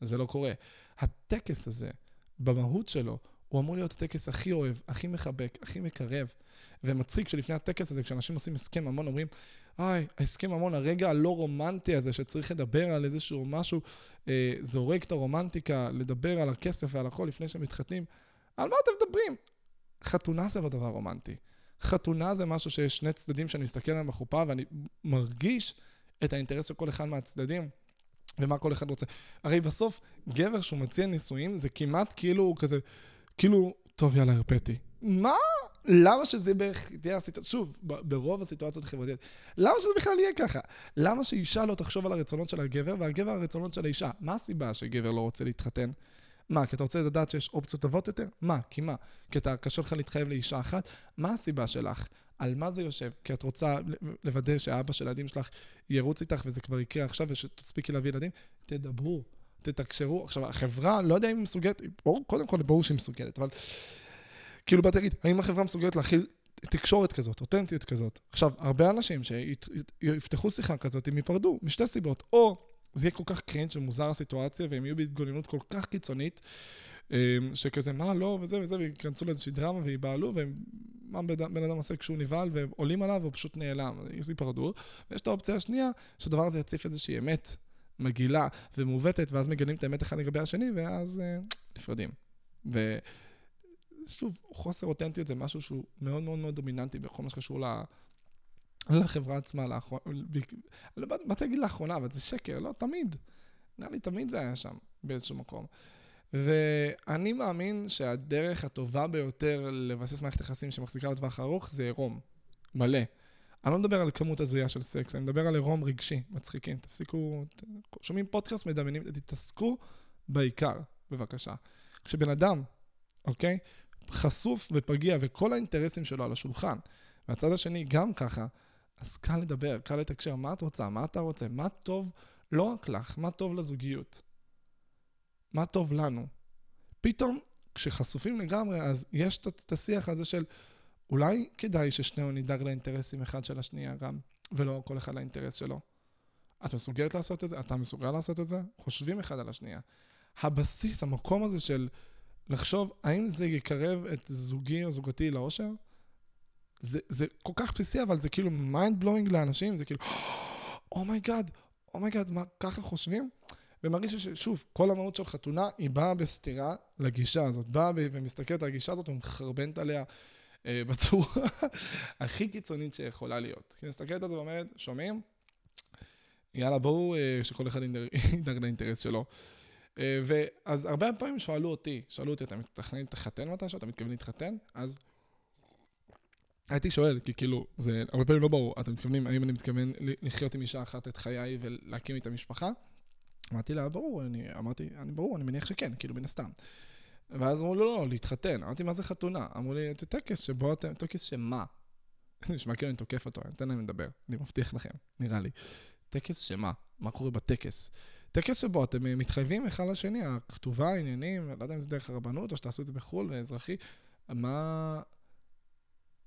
זה לא קורה. הטקס הזה, במהות שלו, הוא אמור להיות הטקס הכי אוהב, הכי מחבק, הכי מקרב. ומצחיק שלפני הטקס הזה, כשאנשים עושים הסכם ממון, אומרים, איי, ההסכם ממון, הרגע הלא רומנטי הזה שצריך לדבר על איזשהו משהו, אה, זה הורג את הרומנטיקה, לדבר על הכסף ועל הכל לפני שמתחתנים. על מה אתם מדברים? חתונה זה לא דבר רומנטי. חתונה זה משהו שיש שני צדדים שאני מסתכל עליהם בחופה ואני מרגיש את האינטרס של כל אחד מהצדדים ומה כל אחד רוצה. הרי בסוף, גבר שהוא מציע נישואים זה כמעט כאילו כזה, כאילו, טוב יאללה הרפאתי. מה? למה שזה בערך תהיה הסיטואציה, שוב, ברוב הסיטואציות החברתיות, למה שזה בכלל יהיה ככה? למה שאישה לא תחשוב על הרצונות של הגבר והגבר הרצונות של האישה? מה הסיבה שגבר לא רוצה להתחתן? מה, כי אתה רוצה לדעת שיש אופציות טובות יותר? מה? כי מה? כי אתה קשה לך להתחייב לאישה אחת? מה הסיבה שלך? על מה זה יושב? כי את רוצה לוודא שהאבא של הילדים שלך ירוץ איתך וזה כבר יקרה עכשיו ושתספיקי להביא ילדים? תדברו, תתקשרו. עכשיו, החברה, לא יודע אם היא מסוגלת, ברור, קודם כל ברור שהיא מסוגלת, אבל כאילו באתי להגיד, האם החברה מסוגלת להכיל תקשורת כזאת, אותנטיות כזאת? עכשיו, הרבה אנשים שיפתחו שיחה כזאת, הם ייפרדו משתי סיבות. או זה יהיה כל כך קרינג' ומוזר הסיטואציה, והם יהיו בהתגוננות כל כך קיצונית, אמ, שכזה, מה, לא, וזה וזה, וייכנסו לאיזושהי דרמה וייבהלו, ומה בן אדם עושה כשהוא נבהל, ועולים עליו, והוא פשוט נעלם, אז ייפרדו. ויש את האופציה השנייה, שהדבר הזה יציף איזושהי אמת מגעילה ומעוותת, ואז מגלים את האמת אחד לגבי השני, ואז אה, נפרדים. ושוב, חוסר אותנטיות זה משהו שהוא מאוד מאוד מאוד דומיננטי בכל מה שקשור ל... לחברה עצמה, לאחרונה, לא באתי להגיד לאחרונה, אבל זה שקר, לא, תמיד. נראה לי תמיד זה היה שם, באיזשהו מקום. ואני מאמין שהדרך הטובה ביותר לבסס מערכת יחסים שמחזיקה לטווח ארוך זה עירום, מלא. אני לא מדבר על כמות הזויה של סקס, אני מדבר על עירום רגשי, מצחיקים. תפסיקו, שומעים פודקאסט, מדמיינים, תתעסקו בעיקר, בבקשה. כשבן אדם, אוקיי, חשוף ופגיע וכל האינטרסים שלו על השולחן, והצד השני גם ככה, אז קל לדבר, קל לתקשר, מה את רוצה, מה אתה רוצה, מה טוב לא רק לך, מה טוב לזוגיות. מה טוב לנו. פתאום, כשחשופים לגמרי, אז יש את השיח הזה של אולי כדאי ששנינו נדאג לאינטרסים אחד של השנייה גם, ולא כל אחד לאינטרס שלו. את מסוגלת לעשות את זה? אתה מסוגל לעשות את זה? חושבים אחד על השנייה. הבסיס, המקום הזה של לחשוב האם זה יקרב את זוגי או זוגתי לאושר, זה, זה כל כך בסיסי, אבל זה כאילו mind blowing לאנשים, זה כאילו, oh my god, oh my god, מה, ככה חושבים? ומרגיש ששוב, כל המהות של חתונה היא באה בסתירה לגישה הזאת, באה ומסתכלת על הגישה הזאת ומחרבנת עליה אה, בצורה הכי קיצונית שיכולה להיות. כי מסתכלת על זה ואומרת, שומעים? יאללה, בואו אה, שכל אחד ידאג לאינטרס שלו. אה, ואז הרבה פעמים שאלו אותי, שאלו אותי, אתה מתכנן להתחתן מתישהו? אתה מתכוון להתחתן? אז הייתי שואל, כי כאילו, זה הרבה פעמים לא ברור, אתם מתכוונים, האם אני מתכוון לחיות עם אישה אחת את חיי ולהקים איתה משפחה? אמרתי לה, ברור, אני אמרתי, אני ברור, אני מניח שכן, כאילו, מן הסתם. ואז אמרו, לא, לא, להתחתן. אמרתי, מה זה חתונה? אמרו לי, טקס שבו אתם, טקס שמה? זה נשמע כאילו אני תוקף אותו, אני אתן להם לדבר, אני מבטיח לכם, נראה לי. טקס שמה? מה קורה בטקס? טקס שבו אתם אה, מתחייבים אחד לשני, הכתובה, העניינים, לא יודע אם זה דרך הרבנות, או שתעשו את זה בחו"ל, אזרחי, מה...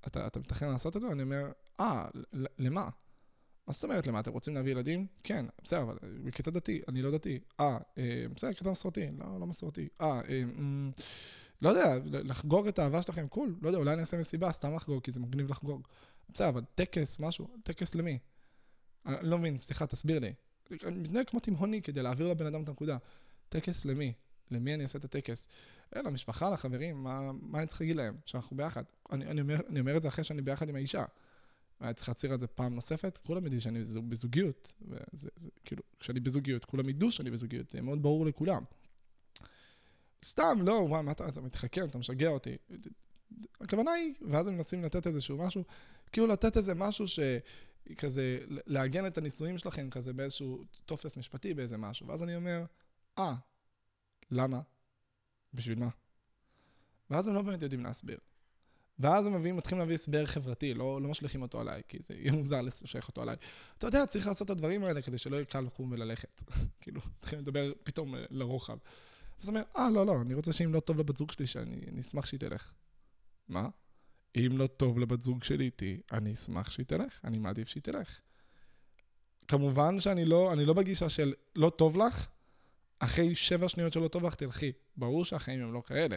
אתה, אתה מתכנן לעשות את זה? אני אומר, אה, למה? מה זאת אומרת למה? אתם רוצים להביא ילדים? כן, בסדר, אבל בקטע דתי, אני לא דתי. אה, אה בסדר, קטע מסורתי, לא, לא מסורתי. אה, אה, לא יודע, לחגוג את האהבה שלכם, cool. לא יודע, אולי אני אעשה מסיבה, סתם לחגוג, כי זה מגניב לחגוג. בסדר, אבל טקס, משהו, טקס למי? אני לא מבין, סליחה, תסביר לי. אני מתנהג כמו תימהוני כדי להעביר לבן אדם את הנקודה. טקס למי? למי אני אעשה את הטקס? אה, למשפחה, לחברים, מה, מה אני צריך להגיד להם? שאנחנו ביחד. אני, אני, אומר, אני אומר את זה אחרי שאני ביחד עם האישה. היה צריך להצהיר את זה פעם נוספת, כולם יודעים שאני בזוגיות. וזה, זה, כאילו, כשאני בזוגיות, כולם ידעו שאני בזוגיות, זה מאוד ברור לכולם. סתם, לא, וואי, מה אתה, אתה מתחכם, אתה משגע אותי. הכוונה היא, ואז הם מנסים לתת איזשהו משהו, כאילו לתת איזה משהו ש... כזה, לעגן את הנישואים שלכם כזה באיזשהו טופס משפטי, באיזה משהו. ואז אני אומר, אה, למה? בשביל מה? ואז הם לא באמת יודעים להסביר. ואז הם מביאים, מתחילים להביא הסבר חברתי, לא, לא משליכים אותו עליי, כי זה יהיה מוזר לשייך אותו עליי. אתה יודע, צריך לעשות את הדברים האלה כדי שלא יהיה קל לקום וללכת. כאילו, מתחילים לדבר פתאום לרוחב. אז אומר, אה, לא, לא, אני רוצה שאם לא טוב לבת זוג שלי, שאני אשמח שהיא תלך. מה? אם לא טוב לבת זוג שלי איתי, אני אשמח שהיא תלך, אני מעדיף שהיא תלך. כמובן שאני לא, לא בגישה של לא טוב לך, אחרי שבע שניות שלא טוב לך, תלכי. ברור שהחיים הם לא כאלה.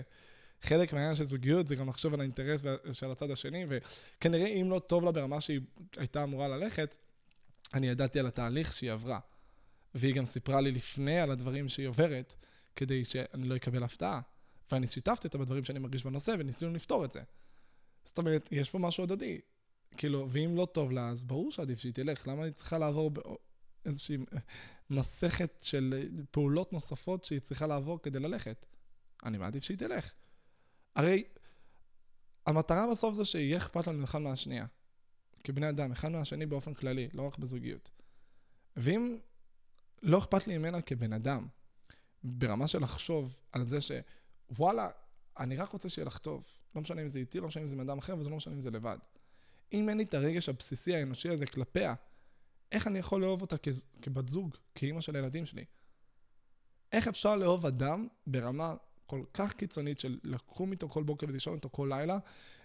חלק מהעניין של זוגיות זה גם לחשוב על האינטרס של הצד השני, וכנראה אם לא טוב לה ברמה שהיא הייתה אמורה ללכת, אני ידעתי על התהליך שהיא עברה. והיא גם סיפרה לי לפני על הדברים שהיא עוברת, כדי שאני לא אקבל הפתעה. ואני שיתפתי אותה בדברים שאני מרגיש בנושא, וניסינו לפתור את זה. זאת אומרת, יש פה משהו הדדי. כאילו, ואם לא טוב לה, אז ברור שעדיף שהיא תלך. למה היא צריכה לעבור באיזושהי מסכת של פעולות נוספות שהיא צריכה לעבור כדי ללכת? אני מעדיף שהיא תלך. הרי המטרה בסוף זה שיהיה אכפת לנו אחד מהשנייה. כבני אדם, אחד מהשני באופן כללי, לא רק בזוגיות. ואם לא אכפת לי ממנה כבן אדם, ברמה של לחשוב על זה שוואלה, אני רק רוצה שיהיה לך טוב. לא משנה אם זה איתי, לא משנה אם זה בן אדם אחר, וזה לא משנה אם זה לבד. אם אין לי את הרגש הבסיסי האנושי הזה כלפיה, איך אני יכול לאהוב אותה כ- כבת זוג, כאימא של הילדים שלי? איך אפשר לאהוב אדם ברמה כל כך קיצונית של לקום איתו כל בוקר ולישון איתו כל לילה,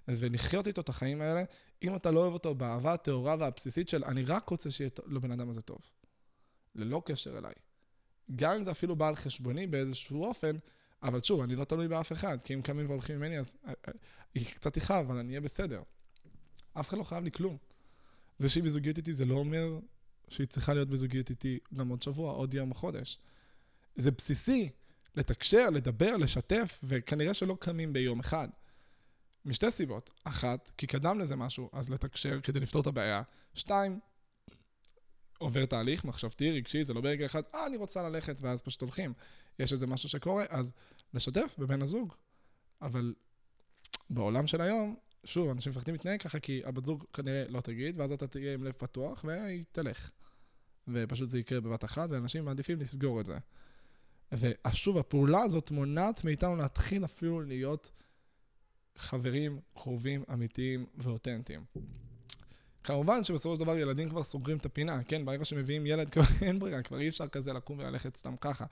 ולחיות איתו את החיים האלה, אם אתה לא אוהב אותו באהבה הטהורה והבסיסית של אני רק רוצה שיהיה לבן אדם הזה טוב. ללא קשר אליי. גם אם זה אפילו בא על חשבוני באיזשהו אופן, אבל שוב, אני לא תלוי באף אחד, כי אם קמים והולכים ממני, אז אה, אה, היא קצת תכאב, אבל אני אהיה בסדר. אף אחד לא חייב לי כלום. זה שהיא בזוגיות איתי זה לא אומר שהיא צריכה להיות בזוגיות איתי גם עוד שבוע, עוד יום או חודש. זה בסיסי, לתקשר, לדבר, לשתף, וכנראה שלא קמים ביום אחד. משתי סיבות. אחת, כי קדם לזה משהו, אז לתקשר כדי לפתור את הבעיה. שתיים, עובר תהליך מחשבתי, רגשי, זה לא ברגע אחד, אה, אני רוצה ללכת, ואז פשוט הולכים. יש איזה משהו שקורה, אז לשתף בבן הזוג. אבל בעולם של היום, שוב, אנשים מפחדים להתנהג ככה, כי הבת זוג כנראה לא תגיד, ואז אתה תהיה עם לב פתוח, והיא תלך. ופשוט זה יקרה בבת אחת, ואנשים מעדיפים לסגור את זה. ושוב, הפעולה הזאת מונעת מאיתנו להתחיל אפילו להיות חברים קרובים, אמיתיים ואותנטיים. כמובן שבסופו של דבר ילדים כבר סוגרים את הפינה, כן? ברגע שמביאים ילד כבר אין ברירה, כבר אי אפשר כזה לקום וללכת סתם ככה,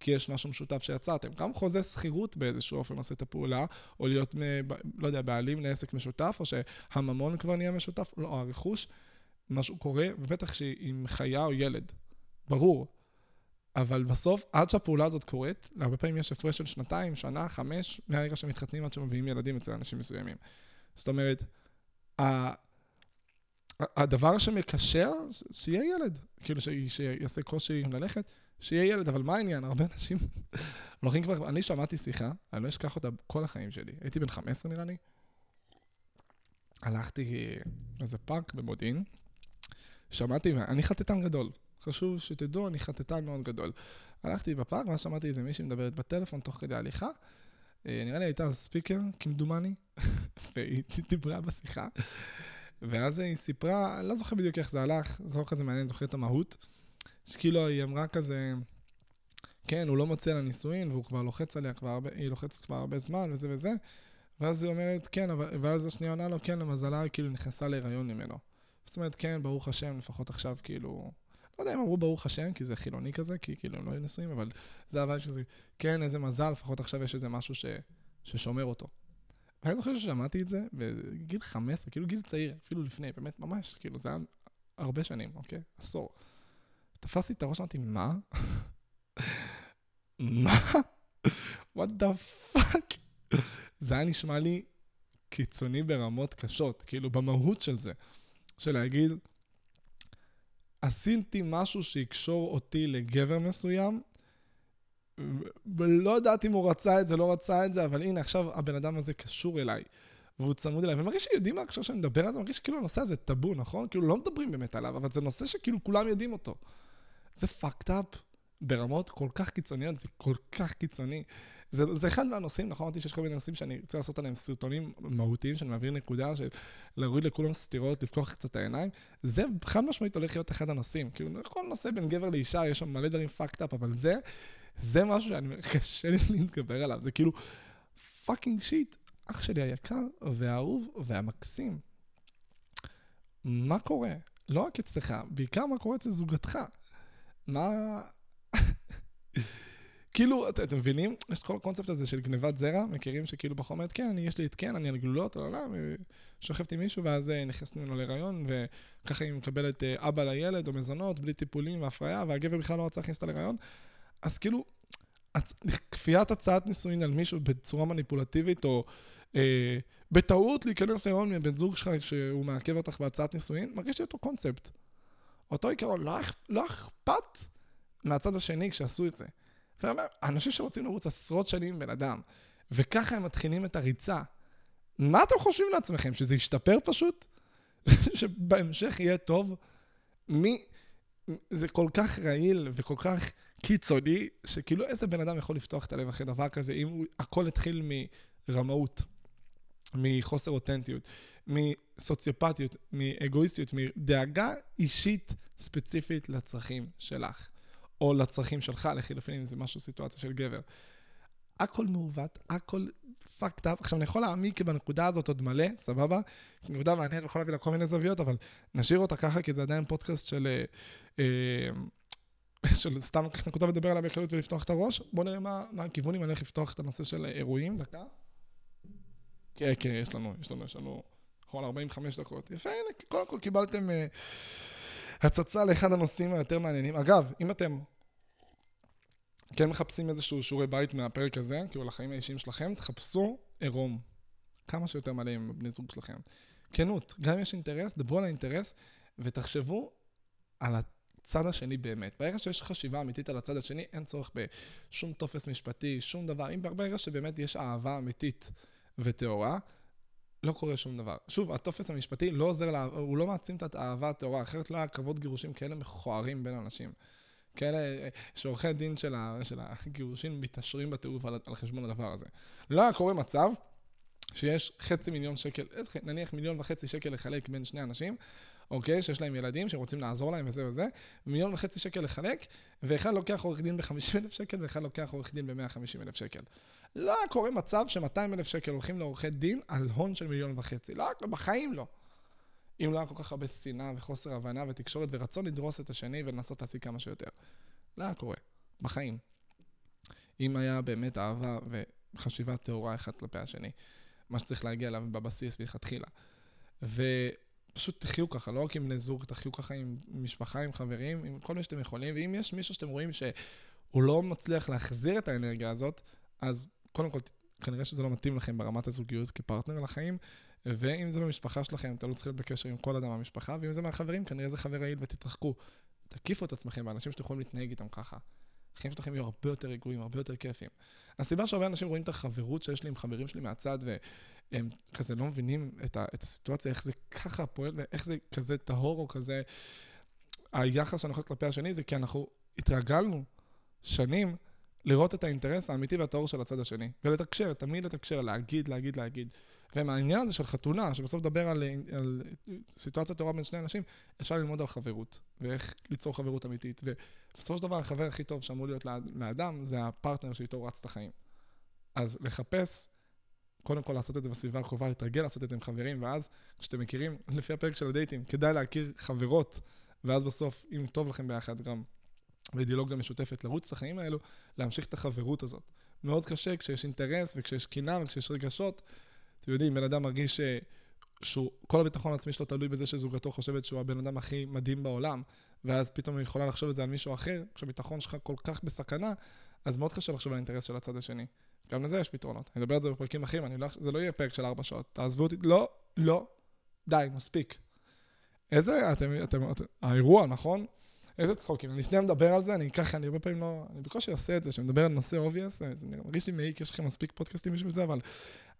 כי יש משהו משותף שיצרתם. גם חוזה שכירות באיזשהו אופן עושה את הפעולה, או להיות, לא יודע, בעלים לעסק משותף, או שהממון כבר נהיה משותף, לא, הרכוש, משהו קורה, ובטח שעם חיה או ילד. ברור. אבל בסוף, עד שהפעולה הזאת קורית, הרבה פעמים יש הפרש של שנתיים, שנה, חמש, מהרגע שמתחתנים עד שמביאים ילדים אצל אנשים מסוימים. זאת אומרת, הדבר שמקשר, שיהיה ילד. כאילו, שיעשה קושי ללכת, שיהיה ילד. אבל מה העניין? הרבה אנשים הולכים כבר... אני שמעתי שיחה, אני לא אשכח אותה כל החיים שלי. הייתי בן 15 נראה לי. הלכתי לאיזה פארק במודיעין, שמעתי, אני חטטן גדול. חשוב שתדעו, אני חטטן מאוד גדול. הלכתי בפארק, ואז שמעתי איזה מישהי מדברת בטלפון תוך כדי הליכה. אה, נראה לי הייתה ספיקר, כמדומני, והיא דיברה בשיחה. ואז היא סיפרה, אני לא זוכר בדיוק איך זה הלך, זה לא כזה מעניין, זוכר את המהות. שכאילו היא אמרה כזה, כן, הוא לא מציע לה נישואין, והוא כבר לוחץ עליה כבר הרבה, היא לוחצת כבר הרבה זמן, וזה וזה. ואז היא אומרת, כן, אבל, ואז השנייה עונה לו, כן, למזלה, היא כאילו נכנסה להיריון ממנו. זאת אומרת, כן, ברוך השם, לפחות עכשיו, כאילו... לא יודע אם אמרו ברוך השם, כי זה חילוני כזה, כי כאילו הם לא היו נשואים, אבל זה ה vibe שזה, כן, איזה מזל, לפחות עכשיו יש איזה משהו ש, ששומר אותו. ואני זוכר ששמעתי את זה בגיל 15, כאילו גיל צעיר, אפילו לפני, באמת, ממש, כאילו, זה היה הרבה שנים, אוקיי? עשור. תפסתי את הראש, אמרתי, מה? מה? what the fuck? זה היה נשמע לי קיצוני ברמות קשות, כאילו, במהות של זה. של להגיד, עשיתי משהו שיקשור אותי לגבר מסוים, ולא יודעת אם הוא רצה את זה, לא רצה את זה, אבל הנה, עכשיו הבן אדם הזה קשור אליי, והוא צמוד אליי, ואני מרגיש שיודעים מה עכשיו שאני מדבר על זה, מרגיש שכאילו הנושא הזה טאבו, נכון? כאילו לא מדברים באמת עליו, אבל זה נושא שכאילו כולם יודעים אותו. זה fucked up ברמות כל כך קיצוניות, זה כל כך קיצוני. זה, זה אחד מהנושאים, נכון? אמרתי שיש כל מיני נושאים שאני רוצה לעשות עליהם סרטונים מהותיים, שאני מעביר נקודה של להוריד לכולם סתירות, לפקוח קצת את העיניים. זה חד משמעית הולך להיות אחד הנושאים. כאילו, כל נושא בין גבר לאישה, יש שם מלא דברים fucked up, אבל זה, זה משהו שאני, קשה לי להתגבר עליו. זה כאילו, fucking shit, אח שלי היקר והאהוב והמקסים. מה קורה? לא רק אצלך, בעיקר מה קורה אצל זוגתך. מה... כאילו, את, אתם מבינים? יש את כל הקונספט הזה של גניבת זרע, מכירים שכאילו בחור אומרת, כן, אני, יש לי התקן, אני על גלולות, לא, לא, שוכבת עם מישהו, ואז אה, נכנסת ממנו להיריון, וככה היא מקבלת אה, אבא לילד, או מזונות, בלי טיפולים והפריה, והגבר בכלל לא רצה להכניס אותה להיריון. אז כאילו, כפיית הצעת נישואין על מישהו בצורה מניפולטיבית, או אה, בטעות להיכנס להיריון מבן זוג שלך שהוא מעכב אותך בהצעת נישואין, מרגיש לי אותו קונספט. אותו עיקרון, לא, לא אכפת מהצד השני כשעשו את זה. ואומר, אנשים שרוצים לרוץ עשרות שנים בן אדם, וככה הם מתחילים את הריצה. מה אתם חושבים לעצמכם? שזה ישתפר פשוט? שבהמשך יהיה טוב? מי... זה כל כך רעיל וכל כך קיצוני, שכאילו איזה בן אדם יכול לפתוח את הלב אחרי דבר כזה, אם הוא, הכל התחיל מרמאות, מחוסר אותנטיות, מסוציופטיות, מאגואיסטיות, מדאגה אישית ספציפית לצרכים שלך, או לצרכים שלך, לחילופין, אם זה משהו, סיטואציה של גבר. הכל מעוות, הכל fucked up. עכשיו, אני יכול להעמיק בנקודה הזאת עוד מלא, סבבה? נקודה מעניינת, יכול להביא לה כל מיני זוויות, אבל נשאיר אותה ככה, כי זה עדיין פודקאסט של... אה, אה, של סתם לקחת נקודה ולדבר עליה בקלות ולפתוח את הראש. בואו נראה מה, מה הכיוון, אם אני הולך לפתוח את הנושא של אירועים, דקה. כן, כן, יש לנו, יש לנו, יש לנו, נכון, 45 דקות. יפה, הנה, קודם כל קיבלתם uh, הצצה לאחד הנושאים היותר מעניינים. אגב, אם אתם כן מחפשים איזשהו שיעורי בית מהפרק הזה, כאילו לחיים האישיים שלכם, תחפשו עירום. כמה שיותר מלא עם בני זוג שלכם. כנות, גם אם יש אינטרס, דברו על האינטרס ותחשבו על הצד השני באמת. ברגע שיש חשיבה אמיתית על הצד השני, אין צורך בשום טופס משפטי, שום דבר. אם ברגע שבאמת יש אהבה אמיתית וטהורה, לא קורה שום דבר. שוב, הטופס המשפטי לא עוזר, לה, הוא לא מעצים את האהבה הטהורה, אחרת לא היה קרבות גירושים כאלה מכוערים בין אנשים. כאלה שעורכי דין של, ה, של הגירושין מתעשרים בטירוף על, על חשבון הדבר הזה. לא היה קורה מצב שיש חצי מיליון שקל, נניח מיליון וחצי שקל לחלק בין שני אנשים, אוקיי? שיש להם ילדים שרוצים לעזור להם וזה וזה, מיליון וחצי שקל לחלק, ואחד לוקח עורך דין ב-50 אלף שקל ואחד לוקח עורך דין ב-150 אלף שקל. לא היה קורה מצב ש-200 אלף שקל הולכים לעורכי דין על הון של מיליון וחצי. לא, בחיים לא. אם לא היה כל כך הרבה שנאה וחוסר הבנה ותקשורת ורצון לדרוס את השני ולנסות להשיג כמה שיותר. לא היה קורה, בחיים. אם היה באמת אהבה וחשיבה טהורה אחד כלפי השני, מה שצריך להגיע אליו בבסיס מלכתחילה. ופשוט תחיו ככה, לא רק עם בני זוג, תחיו ככה עם משפחה, עם חברים, עם כל מי שאתם יכולים, ואם יש מישהו שאתם רואים שהוא לא מצליח להחזיר את האנרגיה הזאת, אז קודם כל, כנראה שזה לא מתאים לכם ברמת הזוגיות כפרטנר לחיים, ואם זה במשפחה שלכם, אתם לא צריכים להיות בקשר עם כל אדם במשפחה, ואם זה מהחברים, כנראה זה חבר רעיל ותתרחקו. תקיפו את עצמכם באנשים שאתם יכולים להתנהג איתם ככה. החיים שלכם יהיו הרבה יותר רגועים, הרבה יותר כיפים. הסיבה שהרבה אנשים רואים את החברות שיש לי עם חברים שלי מהצד, והם כזה לא מבינים את, ה, את הסיטואציה, איך זה ככה פועל, ואיך זה כזה טהור או כזה... היחס שאנחנו כלפי השני זה כי אנחנו התרגלנו שנים לראות את האינטרס האמיתי והטהור של הצד השני, ולתקשר, תמיד לתקשר, להגיד, להגיד, להגיד. ומהעניין הזה של חתונה, שבסוף מדבר על, על סיטואציה טהורה בין שני אנשים, אפשר ללמוד על חברות, ואיך ליצור חברות אמיתית. ובסופו של דבר, החבר הכי טוב שאמור להיות לאדם, זה הפרטנר שאיתו רץ את החיים. אז לחפש, קודם כל לעשות את זה בסביבה הקרובה, להתרגל לעשות את זה עם חברים, ואז כשאתם מכירים, לפי הפרק של הדייטים, כדאי להכיר חברות, ואז בסוף, אם טוב לכם ביחד, גם ואידיאולוגיה משותפת לרוץ את החיים האלו, להמשיך את החברות הזאת. מאוד קשה כשיש אינטרס וכשיש קינה וכשיש רגשות. אתם יודעים, בן אדם מרגיש שהוא, כל הביטחון העצמי שלו תלוי בזה שזוגתו חושבת שהוא הבן אדם הכי מדהים בעולם, ואז פתאום היא יכולה לחשוב את זה על מישהו אחר, כשהביטחון שלך כל כך בסכנה, אז מאוד קשה לחשוב על האינטרס של הצד השני. גם לזה יש פתרונות. אני אדבר על זה בפרקים אחרים, לא, זה לא יהיה פרק של ארבע שעות. תעזבו אותי, לא, לא, די, מספיק. איזה, אתם, אתם, אתם האירוע, נכון? איזה צחוקים, אני שנייה מדבר על זה, אני ככה, אני הרבה פעמים לא, אני בקושי עושה את זה, שאני מדבר על נושא obvious, זה מרגיש לי מעיק, יש לכם מספיק פודקאסטים בשביל זה, אבל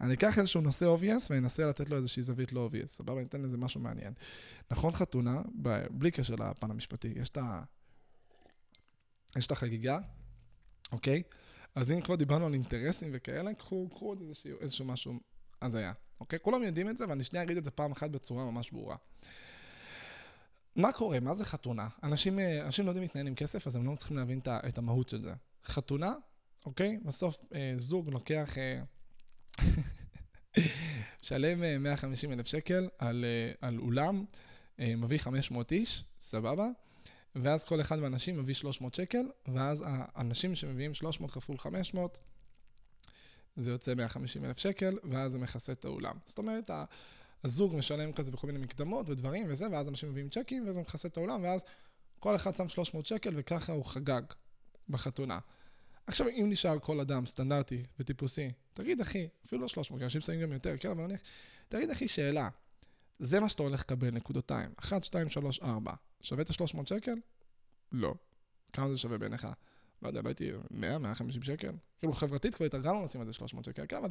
אני אקח איזשהו נושא obvious ואני אנסה לתת לו איזושהי זווית לא obvious, סבבה? אני אתן לזה משהו מעניין. נכון חתונה, בלי קשר לפן המשפטי, יש את ה... יש את החגיגה, אוקיי? אז אם כבר דיברנו על אינטרסים וכאלה, קחו, קחו עוד איזשהו, איזשהו משהו הזיה, אוקיי? כולם יודעים את זה, ואני שנייה אגיד את זה פעם אחת בצורה ממש ברורה. מה קורה? מה זה חתונה? אנשים, אה, אנשים לא יודעים להתנהל עם כסף, אז הם לא צריכים להבין את המהות של זה. חתונה, אוקיי? בסוף אה, זוג לוקח... אה, שלם 150 אלף שקל על, על אולם, מביא 500 איש, סבבה? ואז כל אחד מהאנשים מביא 300 שקל, ואז האנשים שמביאים 300 כפול 500, זה יוצא 150 אלף שקל, ואז זה מכסה את האולם. זאת אומרת, הזוג משלם כזה בכל מיני מקדמות ודברים וזה, ואז אנשים מביאים צ'קים, וזה מכסה את העולם, ואז כל אחד שם 300 שקל, וככה הוא חגג בחתונה. עכשיו, אם נשאל כל אדם סטנדרטי וטיפוסי, תגיד אחי, אפילו לא 300, כי אנשים שמים גם יותר, כן, אבל נניח, תגיד אחי, שאלה, זה מה שאתה הולך לקבל, נקודותיים. 1, 2, 3, 4. שווה את ה-300 שקל? לא. כמה זה שווה בעיניך? לא יודע, לא הייתי 100, 150 שקל. כאילו, חברתית כבר התרגלנו לשים על זה 300 שקל, כן, אבל...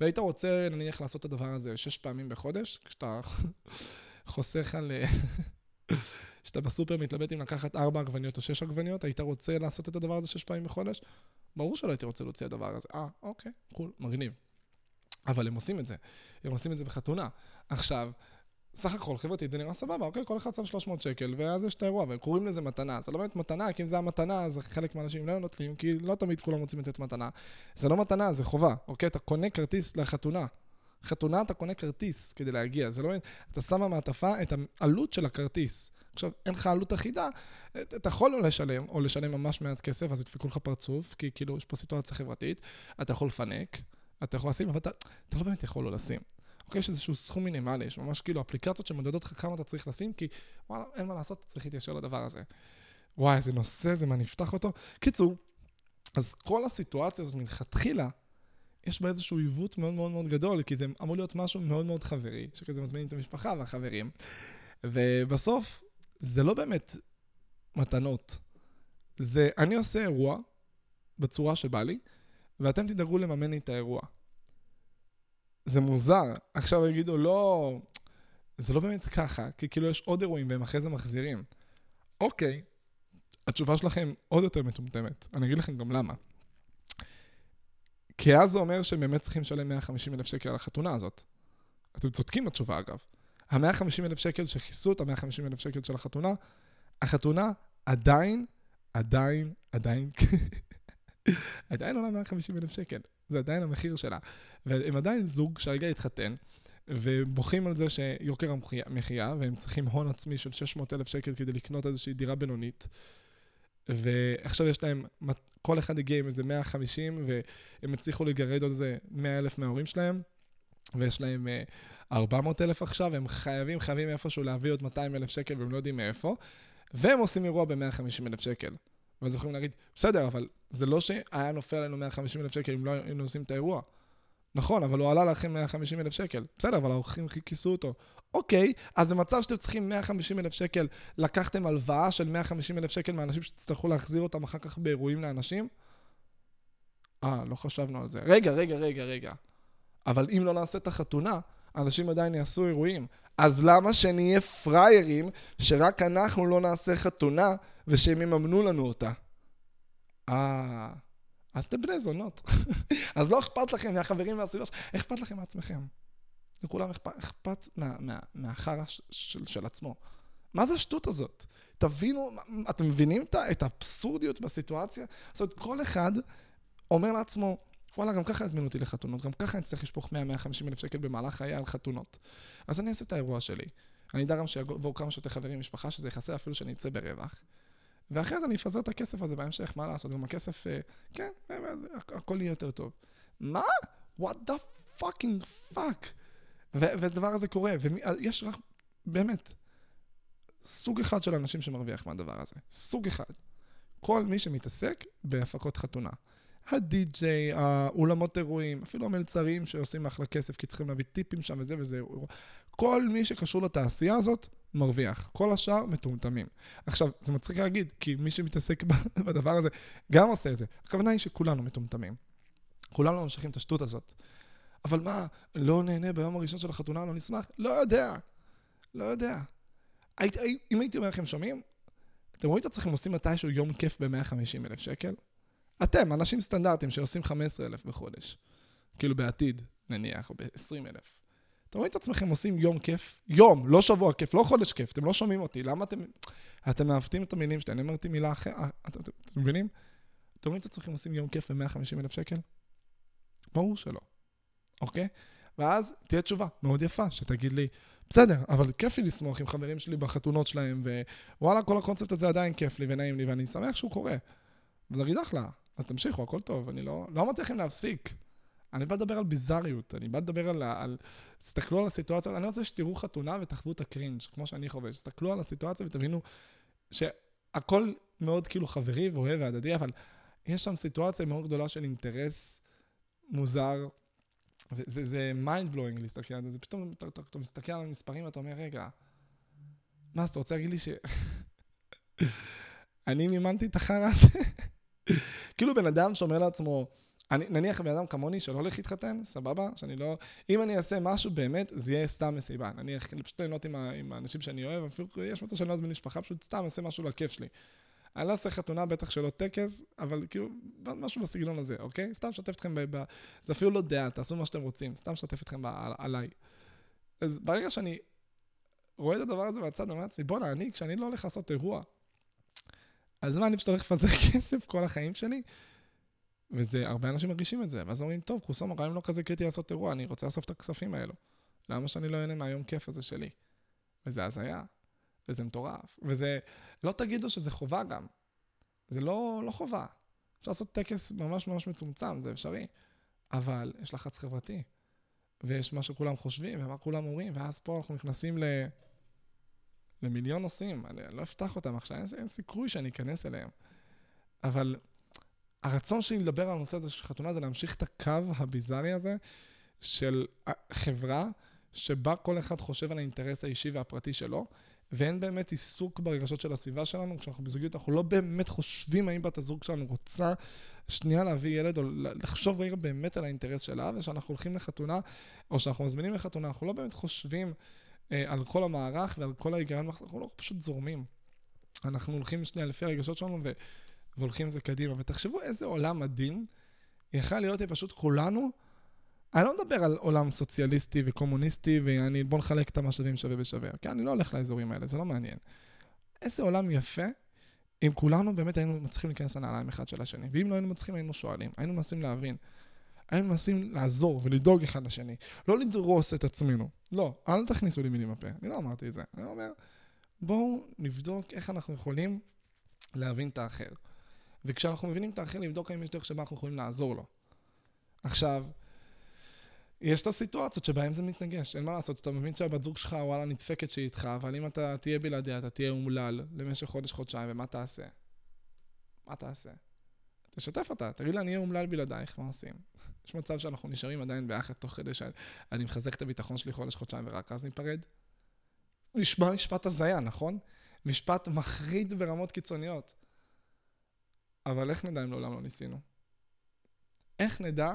והיית רוצה, נניח, לעשות את הדבר הזה שש פעמים בחודש, כשאתה חוסך על... כשאתה בסופר מתלבט אם לקחת ארבע עגבניות או שש עגבניות, היית רוצה לעשות את הדבר הזה שש פעמים בחודש? ברור שלא הייתי רוצה להוציא את הדבר הזה. אה, אוקיי, קול, מגניב. אבל הם עושים את זה. הם עושים את זה בחתונה. עכשיו, סך הכל חברתית זה נראה סבבה, אוקיי? כל אחד שם 300 שקל, ואז יש את האירוע, והם קוראים לזה מתנה. זה לא באמת מתנה, כי אם זה המתנה, אז חלק מהאנשים לא נותנים, כי לא תמיד כולם רוצים לתת מתנה. זה לא מתנה, זה חובה, אוקיי? אתה קונה כרטיס לחתונה. חתונה אתה קונה כרטיס כדי להגיע, זה לא... אתה שם במעטפה את העלות של הכרטיס. עכשיו, אין לך עלות אחידה, אתה יכול לא לשלם, או לשלם ממש מעט כסף, אז ידפקו לך פרצוף, כי כאילו יש פה סיטואציה חברתית, אתה יכול לפנק, אתה יכול לשים, אבל אתה, אתה לא באמת יכול לא לשים. יש איזשהו סכום מינימלי, יש ממש כאילו אפליקציות שמודדות לך כמה אתה צריך לשים, כי וואלה, אין מה לעשות, אתה צריך להתיישר לדבר הזה. וואי, איזה נושא זה, מה נפתח אותו? קיצור, אז כל הסיטואציה הזאת מלכתחילה, יש בה איזשהו עיוות מאוד מאוד מאוד גדול, כי זה אמור להיות משהו מאוד מאוד חברי, שכזה מזמינים את המשפחה והחברים, ובסוף, זה לא באמת מתנות. זה, אני עושה אירוע בצורה שבא לי, ואתם תדאגו לממן לי את האירוע. זה מוזר. עכשיו יגידו, לא, זה לא באמת ככה, כי כאילו יש עוד אירועים והם אחרי זה מחזירים. אוקיי, התשובה שלכם עוד יותר מטומטמת. אני אגיד לכם גם למה. כי אז זה אומר שהם באמת צריכים לשלם 150 אלף שקל על החתונה הזאת. אתם צודקים בתשובה אגב. ה-150 אלף שקל שכיסו את ה-150 אלף שקל של החתונה, החתונה עדיין, עדיין, עדיין, עדיין עולה 150 אלף שקל. זה עדיין המחיר שלה. והם עדיין זוג שהרגע התחתן, ובוכים על זה שיוקר המחיה, והם צריכים הון עצמי של 600 אלף שקל כדי לקנות איזושהי דירה בינונית. ועכשיו יש להם, כל אחד הגיע עם איזה 150, והם הצליחו לגרד עוד איזה 100 אלף מההורים שלהם, ויש להם 400 אלף עכשיו, הם חייבים, חייבים איפשהו להביא עוד 200 אלף שקל, והם לא יודעים מאיפה, והם עושים אירוע ב-150 אלף שקל. ואז יכולים להגיד, בסדר, אבל זה לא שהיה נופל עלינו 150 אלף שקל אם לא היינו עושים את האירוע. נכון, אבל הוא עלה לכם 150 אלף שקל. בסדר, אבל האורחים כיסו אותו. אוקיי, אז במצב שאתם צריכים 150 אלף שקל, לקחתם הלוואה של 150 אלף שקל מאנשים שתצטרכו להחזיר אותם אחר כך באירועים לאנשים? אה, לא חשבנו על זה. רגע, רגע, רגע, רגע. אבל אם לא נעשה את החתונה, אנשים עדיין יעשו אירועים. אז למה שנהיה פראיירים שרק אנחנו לא נעשה חתונה ושהם יממנו לנו אותה? אה... אז אתם בני זונות. אז לא אכפת לכם מהחברים והסביבה שלכם, אכפת לכם מעצמכם. לכולם אכפת, אכפת מה, מה, מהחרא של, של עצמו. מה זה השטות הזאת? תבינו, אתם מבינים את האבסורדיות בסיטואציה? זאת אומרת, כל אחד אומר לעצמו, וואלה, גם ככה יזמינו אותי לחתונות, גם ככה אני צריך לשפוך 100-150 אלף שקל במהלך חיי על חתונות. אז אני אעשה את האירוע שלי. אני אדע גם שיבואו כמה שיותר חברים משפחה, שזה יכסה אפילו שאני אצא ברווח. ואחרי זה אני אפזר את הכסף הזה בהמשך, מה לעשות? גם הכסף, אה, כן, הכל יהיה יותר טוב. מה? what the fucking fuck? והדבר הזה קורה, ויש רק, באמת, סוג אחד של אנשים שמרוויח מהדבר הזה. סוג אחד. כל מי שמתעסק בהפקות חתונה. הדי-ג'יי, האולמות אירועים, אפילו המלצרים שעושים אחלה כסף כי צריכים להביא טיפים שם וזה וזה. כל מי שקשור לתעשייה הזאת, מרוויח. כל השאר מטומטמים. עכשיו, זה מצחיק להגיד, כי מי שמתעסק בדבר הזה גם עושה את זה. הכוונה היא שכולנו מטומטמים. כולנו ממשיכים את השטות הזאת. אבל מה, לא נהנה ביום הראשון של החתונה, לא נשמח? לא יודע. לא יודע. אם הייתי אומר לכם, שומעים? אתם רואים את עצמכם עושים מתישהו יום כיף ב-150 אלף שקל? אתם, אנשים סטנדרטיים שעושים 15 אלף בחודש. כאילו בעתיד, נניח, או ב-20 אלף. אתם רואים את עצמכם עושים יום כיף? יום, לא שבוע כיף, לא חודש כיף, אתם לא שומעים אותי, למה אתם... אתם מעוותים את המילים שלי, אני אמרתי מילה אחרת, אה, אתם, אתם, אתם מבינים? אתם רואים את עצמכם עושים יום כיף ב-150 אלף שקל? ברור שלא, אוקיי? ואז תהיה תשובה מאוד יפה, שתגיד לי, בסדר, אבל כיף לי לשמוח עם חברים שלי בחתונות שלהם, ווואלה, כל הקונספט הזה עדיין כיף לי ונעים לי, ואני שמח שהוא קורה. וזה אחלה, אז תמשיכו, הכל טוב, אני לא... לא אמרתי לכם להפסיק. אני בא לדבר על ביזאריות, אני בא לדבר על... על... תסתכלו על הסיטואציה, אני רוצה שתראו חתונה ותחוו את ה cringe, כמו שאני חווה, תסתכלו על הסיטואציה ותבינו שהכל מאוד כאילו חברי ואוהב והדדי, אבל יש שם סיטואציה מאוד גדולה של אינטרס מוזר, וזה mind blowing להסתכל על זה, פתאום אתה, אתה, אתה מסתכל על המספרים ואתה אומר, רגע, מה, אז אתה רוצה להגיד לי ש... אני מימנתי את החרא הזה? כאילו בן אדם שאומר לעצמו, אני, נניח בן אדם כמוני שלא הולך להתחתן, סבבה? שאני לא... אם אני אעשה משהו באמת, זה יהיה סתם מסיבה. נניח, פשוט ליהנות עם, עם האנשים שאני אוהב, אפילו יש מצב שאני לא אזמין משפחה, פשוט סתם אעשה משהו לכיף שלי. אני לא אעשה חתונה, בטח שלא טקס, אבל כאילו, משהו בסגנון הזה, אוקיי? סתם שתף אתכם ב... ב זה אפילו לא דעה, תעשו מה שאתם רוצים, סתם שתף אתכם ב, על, עליי. אז ברגע שאני רואה את הדבר הזה מהצד, אני אומר לעצמי, בואנה, אני, כשאני לא הולך לעשות אירוע, אז מה, אני פשוט הולך לפזר כסף כל החיים שלי? וזה, הרבה אנשים מרגישים את זה, ואז אומרים, טוב, חוסום, הרעיון לא כזה קריטי לעשות אירוע, אני רוצה לאסוף את הכספים האלו. למה שאני לא אהנה מהיום כיף הזה שלי? וזה הזיה, וזה מטורף, וזה, לא תגידו שזה חובה גם. זה לא, לא חובה. אפשר לעשות טקס ממש ממש מצומצם, זה אפשרי. אבל יש לחץ חברתי, ויש מה שכולם חושבים, ומה כולם אומרים, ואז פה אנחנו נכנסים ל... למיליון נושאים. אני לא אפתח אותם עכשיו, אין סיכוי שאני אכנס אליהם. אבל הרצון שלי לדבר על הנושא הזה של חתונה זה להמשיך את הקו הביזארי הזה של חברה שבה כל אחד חושב על האינטרס האישי והפרטי שלו, ואין באמת עיסוק ברגשות של הסביבה שלנו. כשאנחנו בזוגיות, אנחנו לא באמת חושבים האם בת הזוג שלנו רוצה שנייה להביא ילד, או לחשוב רגע באמת על האינטרס שלה, ושאנחנו הולכים לחתונה, או שאנחנו מזמינים לחתונה, אנחנו לא באמת חושבים אה, על כל המערך ועל כל ההיגיון, אנחנו לא פשוט זורמים. אנחנו הולכים שנייה לפי הרגשות שלנו, ו... והולכים עם זה קדימה. ותחשבו איזה עולם מדהים יכל להיות פשוט כולנו, אני לא מדבר על עולם סוציאליסטי וקומוניסטי, ואני, בוא נחלק את המשאבים שווה בשווה, אוקיי? אני לא הולך לאזורים האלה, זה לא מעניין. איזה עולם יפה אם כולנו באמת היינו מצליחים להיכנס לנעליים אחד של השני. ואם לא היינו מצליחים, היינו שואלים, היינו מנסים להבין. היינו מנסים לעזור ולדאוג אחד לשני. לא לדרוס את עצמנו. לא, אל תכניסו לי מילים בפה. אני לא אמרתי את זה. אני אומר, בואו נבדוק איך אנחנו יכולים להבין את האחר. וכשאנחנו מבינים את האחר, לבדוק האם יש דרך שבה אנחנו יכולים לעזור לו. עכשיו, יש את הסיטואציות שבהן זה מתנגש, אין מה לעשות, אתה מבין שהבת זוג שלך, וואלה, נדפקת שהיא איתך, אבל אם אתה תהיה בלעדיה, אתה תהיה אומלל למשך חודש-חודשיים, ומה תעשה? מה תעשה? תשתף אותה, תגיד לה, אני אהיה אומלל בלעדייך, מה עושים? יש מצב שאנחנו נשארים עדיין ביחד תוך כדי שאני מחזק את הביטחון שלי חודש-חודשיים ורק אז ניפרד? נשמע משפט הזיה, נכון? משפט מחריד ברמות קיצוניות. אבל איך נדע אם לעולם לא ניסינו? איך נדע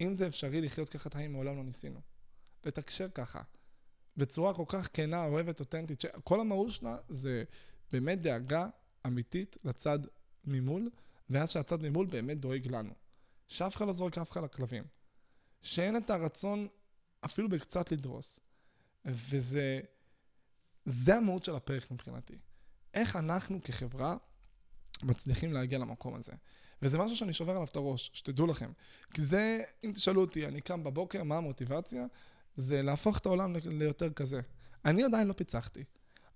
אם זה אפשרי לחיות ככה את החיים מעולם לא ניסינו? לתקשר ככה, בצורה כל כך כנה, אוהבת, אותנטית, שכל המהות שלה זה באמת דאגה אמיתית לצד ממול, ואז שהצד ממול באמת דואג לנו. שאף אחד לא זורק אף אחד לכלבים. שאין את הרצון אפילו בקצת לדרוס. וזה... זה המהות של הפרק מבחינתי. איך אנחנו כחברה מצליחים להגיע למקום הזה. וזה משהו שאני שובר עליו את הראש, שתדעו לכם. כי זה, אם תשאלו אותי, אני קם בבוקר, מה המוטיבציה? זה להפוך את העולם ליותר כזה. אני עדיין לא פיצחתי.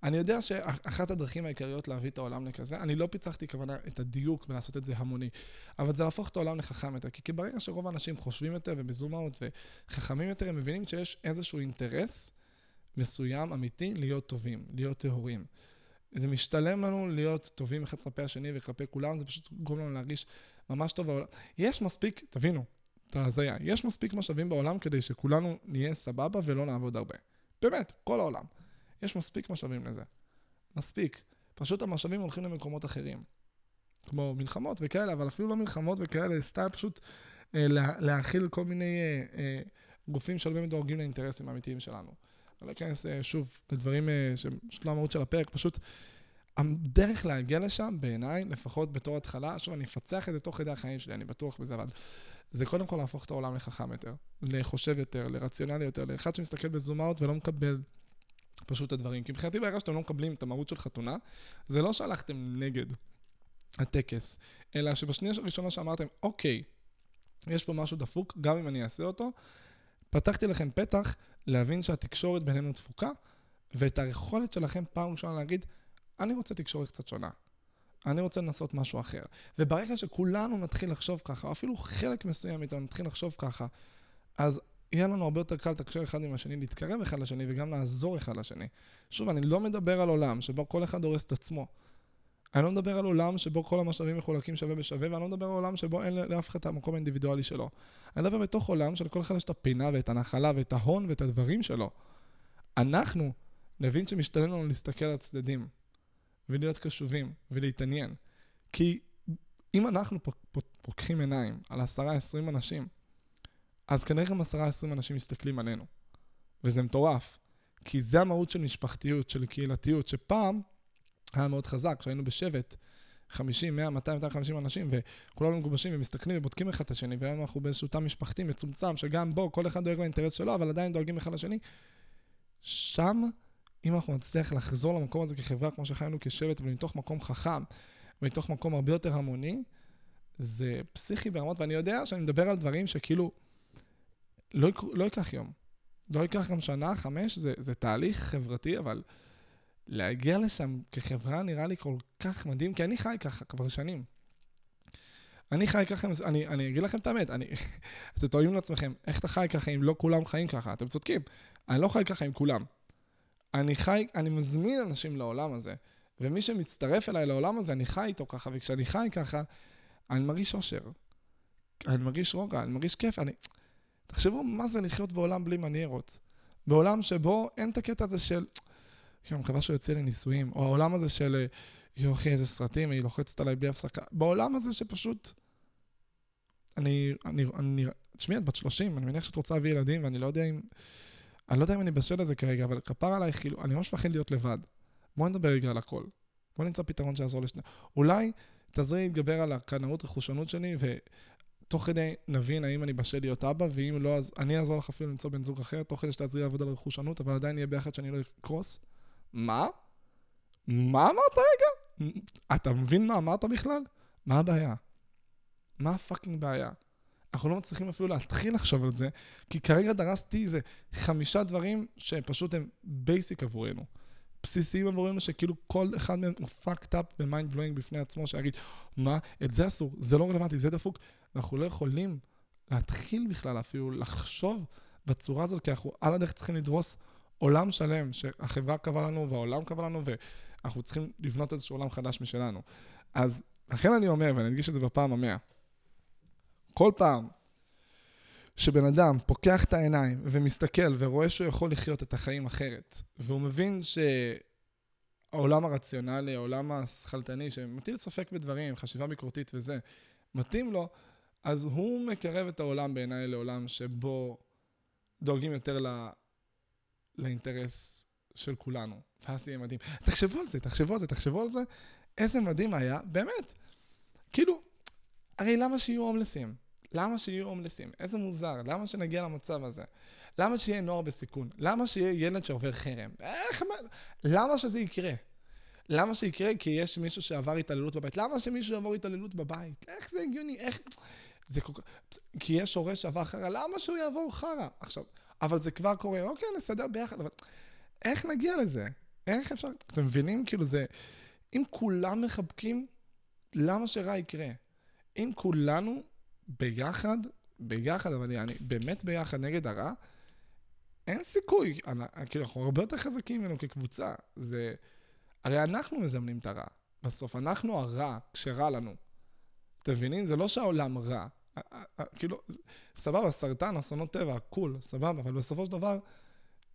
אני יודע שאחת הדרכים העיקריות להביא את העולם לכזה, אני לא פיצחתי כוונה את הדיוק ולעשות את זה המוני, אבל זה להפוך את העולם לחכם יותר, כי ברגע שרוב האנשים חושבים יותר ובזומאות וחכמים יותר, הם מבינים שיש איזשהו אינטרס מסוים, אמיתי, להיות טובים, להיות טהורים. זה משתלם לנו להיות טובים אחד כלפי השני וכלפי כולם, זה פשוט גורם לנו להרגיש ממש טוב בעולם. יש מספיק, תבינו, את ההזיה, יש מספיק משאבים בעולם כדי שכולנו נהיה סבבה ולא נעבוד הרבה. באמת, כל העולם. יש מספיק משאבים לזה. מספיק. פשוט המשאבים הולכים למקומות אחרים. כמו מלחמות וכאלה, אבל אפילו לא מלחמות וכאלה, סתם פשוט אה, לה, להכיל כל מיני אה, אה, גופים שלא באמת דואגים לאינטרסים האמיתיים שלנו. לא אכנס אה, שוב לדברים אה, פשוט לא המהות של הפרק, פשוט הדרך להגיע לשם, בעיניי, לפחות בתור התחלה, שוב, אני אפצח את זה תוך כדי החיים שלי, אני בטוח בזה, אבל זה קודם כל להפוך את העולם לחכם יותר, לחושב יותר, לרציונלי יותר, לאחד שמסתכל בזום אאוט ולא מקבל פשוט את הדברים. כי מבחינתי ברגע שאתם לא מקבלים את המהות של חתונה, זה לא שהלכתם נגד הטקס, אלא שבשנייה הראשונה שאמרתם, אוקיי, יש פה משהו דפוק, גם אם אני אעשה אותו, פתחתי לכם פתח להבין שהתקשורת בינינו תפוקה, ואת היכולת שלכם פעם ראשונה להגיד, אני רוצה תקשורת קצת שונה. אני רוצה לנסות משהו אחר. וברגע שכולנו נתחיל לחשוב ככה, או אפילו חלק מסוים מאיתנו נתחיל לחשוב ככה, אז יהיה לנו הרבה יותר קל לתקשר אחד עם השני, להתקרב אחד לשני וגם לעזור אחד לשני. שוב, אני לא מדבר על עולם שבו כל אחד הורס את עצמו. אני לא מדבר על עולם שבו כל המשאבים מחולקים שווה בשווה, ואני לא מדבר על עולם שבו אין לאף אחד את המקום האינדיבידואלי שלו. אני מדבר בתוך עולם שלכל אחד יש את הפינה ואת הנחלה ואת ההון ואת הדברים שלו. אנחנו נבין שמשתלם לנו להסתכל על הצדדים, ולהיות קשובים, ולהתעניין. כי אם אנחנו פוקחים עיניים על עשרה, עשרים אנשים, אז כנראה גם עשרה, עשרים אנשים מסתכלים עלינו. וזה מטורף. כי זה המהות של משפחתיות, של קהילתיות, שפעם היה מאוד חזק, כשהיינו בשבט, 50, 100, 200, 250 אנשים, וכולנו מגובשים ומסתכלים ובודקים אחד את השני, והיום אנחנו באיזשהו תא משפחתי מצומצם, שגם בו כל אחד דואג לאינטרס שלו, אבל עדיין דואגים אחד לשני. שם, אם אנחנו נצליח לחזור למקום הזה כחברה, כמו שחיינו כשבט, ומתוך מקום חכם, ומתוך מקום הרבה יותר המוני, זה פסיכי ברמות, ואני יודע שאני מדבר על דברים שכאילו, לא, לא ייקח יום. לא ייקח גם שנה, חמש, זה, זה תהליך חברתי, אבל להגיע לשם כחברה נראה לי כל כך מדהים, כי אני חי ככה כבר שנים. אני חי ככה, אני, אני אגיד לכם את האמת, אני, אתם טועים לעצמכם, איך אתה חי ככה אם לא כולם חיים ככה? אתם צודקים, אני לא חי ככה עם כולם. אני חי, אני מזמין אנשים לעולם הזה, ומי שמצטרף אליי לעולם הזה, אני חי איתו ככה, וכשאני חי ככה, אני מרגיש אושר. אני מרגיש רוגע, אני מרגיש כיף, אני... תחשבו מה זה לחיות בעולם בלי מניירות. בעולם שבו אין את הקטע הזה של, אני מקווה שהוא יוצא לנישואים, או העולם הזה של, יואו אחי, איזה סרטים, היא לוחצת עליי בלי הפסקה. בעולם הזה שפשוט... אני, אני, אני, תשמעי, את בת 30, אני מניח שאת רוצה להביא ילדים, ואני לא יודע אם... אני לא יודע אם אני בשל לזה כרגע, אבל כפר עליי, כאילו, אני ממש מפחד להיות לבד. בואי נדבר רגע על הכל. בואי נמצא פתרון שיעזור לשני. אולי תעזרי להתגבר על הקנאות, רכושנות שלי, תוך כדי נבין האם אני בשל להיות אבא, ואם לא, אז אני אעזור לך אפילו למצוא בן זוג אחר, תוך כדי שתעזרי לעבוד על רכושנות, אבל עדיין נהיה ביחד שאני לא אקרוס. מה? מה אמרת רגע? אתה מבין מה אמרת בכלל? מה הבעיה? מה ה fucking בעיה? אנחנו לא מצליחים אפילו להתחיל לחשוב על זה, כי כרגע דרסתי איזה חמישה דברים שפשוט הם basic עבורנו. בסיסיים עבורנו, שכאילו כל אחד מהם הוא fucked up ו mind blowing בפני עצמו, שיגיד, מה, את זה אסור, זה לא רלוונטי, זה דפוק. אנחנו לא יכולים להתחיל בכלל אפילו לחשוב בצורה הזאת, כי אנחנו על הדרך צריכים לדרוס עולם שלם שהחברה קבעה לנו והעולם קבע לנו, ואנחנו צריכים לבנות איזשהו עולם חדש משלנו. אז לכן אני אומר, ואני אדגיש את זה בפעם המאה, כל פעם שבן אדם פוקח את העיניים ומסתכל ורואה שהוא יכול לחיות את החיים אחרת, והוא מבין שהעולם הרציונלי, העולם השכלתני, שמטיל ספק בדברים, חשיבה ביקורתית וזה, מתאים לו, אז הוא מקרב את העולם בעיניי לעולם שבו דואגים יותר. לאינטרס של כולנו. ואז יהיה מדהים. תחשבו על זה, תחשבו על זה, תחשבו על זה. איזה מדהים היה, באמת. כאילו, הרי למה שיהיו הומלסים? למה שיהיו הומלסים? איזה מוזר, למה שנגיע למצב הזה? למה שיהיה נוער בסיכון? למה שיהיה ילד שעובר חרם? איך, למה שזה יקרה? למה שיקרה? כי יש מישהו שעבר התעללות בבית. למה שמישהו יעבור התעללות בבית? איך זה הגיוני? איך... זה כל כך... כי יש הורה שעבר חרא, למה שהוא יעבור חרא? עכשיו, אבל זה כבר קורה, אוקיי, נסדר ביחד, אבל איך נגיע לזה? איך אפשר... אתם מבינים? כאילו זה... אם כולם מחבקים, למה שרע יקרה? אם כולנו ביחד, ביחד, אבל אני באמת ביחד נגד הרע, אין סיכוי. אני, כאילו, אנחנו הרבה יותר חזקים ממנו כקבוצה. זה... הרי אנחנו מזמנים את הרע. בסוף, אנחנו הרע כשרע לנו. אתם מבינים? זה לא שהעולם רע. כאילו, סבבה, סרטן, אסונות טבע, קול, סבבה, אבל בסופו של דבר,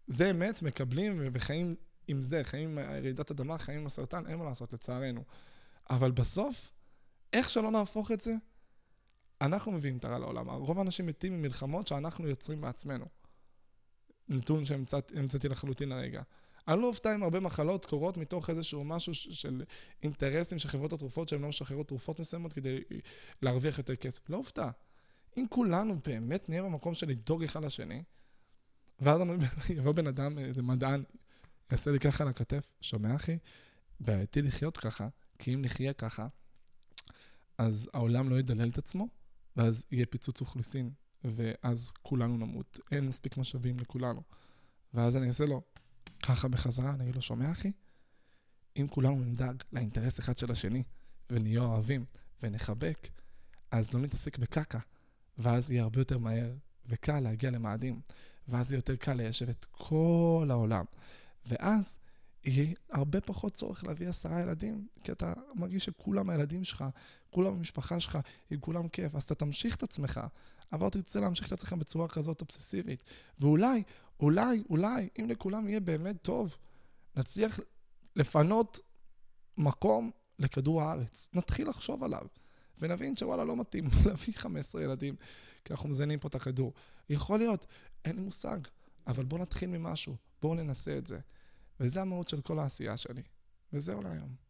זה אמת, מקבלים וחיים עם זה, חיים עם רעידת אדמה, חיים עם הסרטן, אין מה לעשות, לצערנו. אבל בסוף, איך שלא נהפוך את זה, אנחנו מביאים את הרע לעולם. רוב האנשים מתים ממלחמות שאנחנו יוצרים בעצמנו. נתון שהמצאתי לחלוטין הרגע. אני לא אופתע אם הרבה מחלות קורות מתוך איזשהו משהו של אינטרסים של חברות התרופות שהן לא משחררות תרופות מסוימות כדי להרוויח יותר כסף. לא אופתע. אם כולנו באמת נהיה במקום של לדאוג אחד לשני, ואז יבוא בן אדם, איזה מדען, יעשה לי ככה על הכתף, שומע אחי? בעייתי לחיות ככה, כי אם נחיה ככה, אז העולם לא ידלל את עצמו, ואז יהיה פיצוץ אוכלוסין, ואז כולנו נמות. אין מספיק משאבים לכולנו. ואז אני אעשה לו, ככה בחזרה, אני לו, שומע אחי? אם כולנו נדאג לאינטרס אחד של השני, ונהיה אוהבים, ונחבק, אז לא נתעסק בקקה, ואז יהיה הרבה יותר מהר וקל להגיע למאדים, ואז יהיה יותר קל ליישב את כל העולם. ואז יהיה הרבה פחות צורך להביא עשרה ילדים, כי אתה מרגיש שכולם הילדים שלך, כולם המשפחה שלך, עם כולם כיף, אז אתה תמשיך את עצמך, אבל תרצה להמשיך את עצמך בצורה כזאת אובססיבית. ואולי, אולי, אולי, אם לכולם יהיה באמת טוב, נצליח לפנות מקום לכדור הארץ. נתחיל לחשוב עליו. ונבין שוואלה, לא מתאים להביא 15 ילדים, כי אנחנו מזיינים פה את הכדור. יכול להיות, אין לי מושג, אבל בואו נתחיל ממשהו, בואו ננסה את זה. וזה המהות של כל העשייה שלי. וזהו להיום.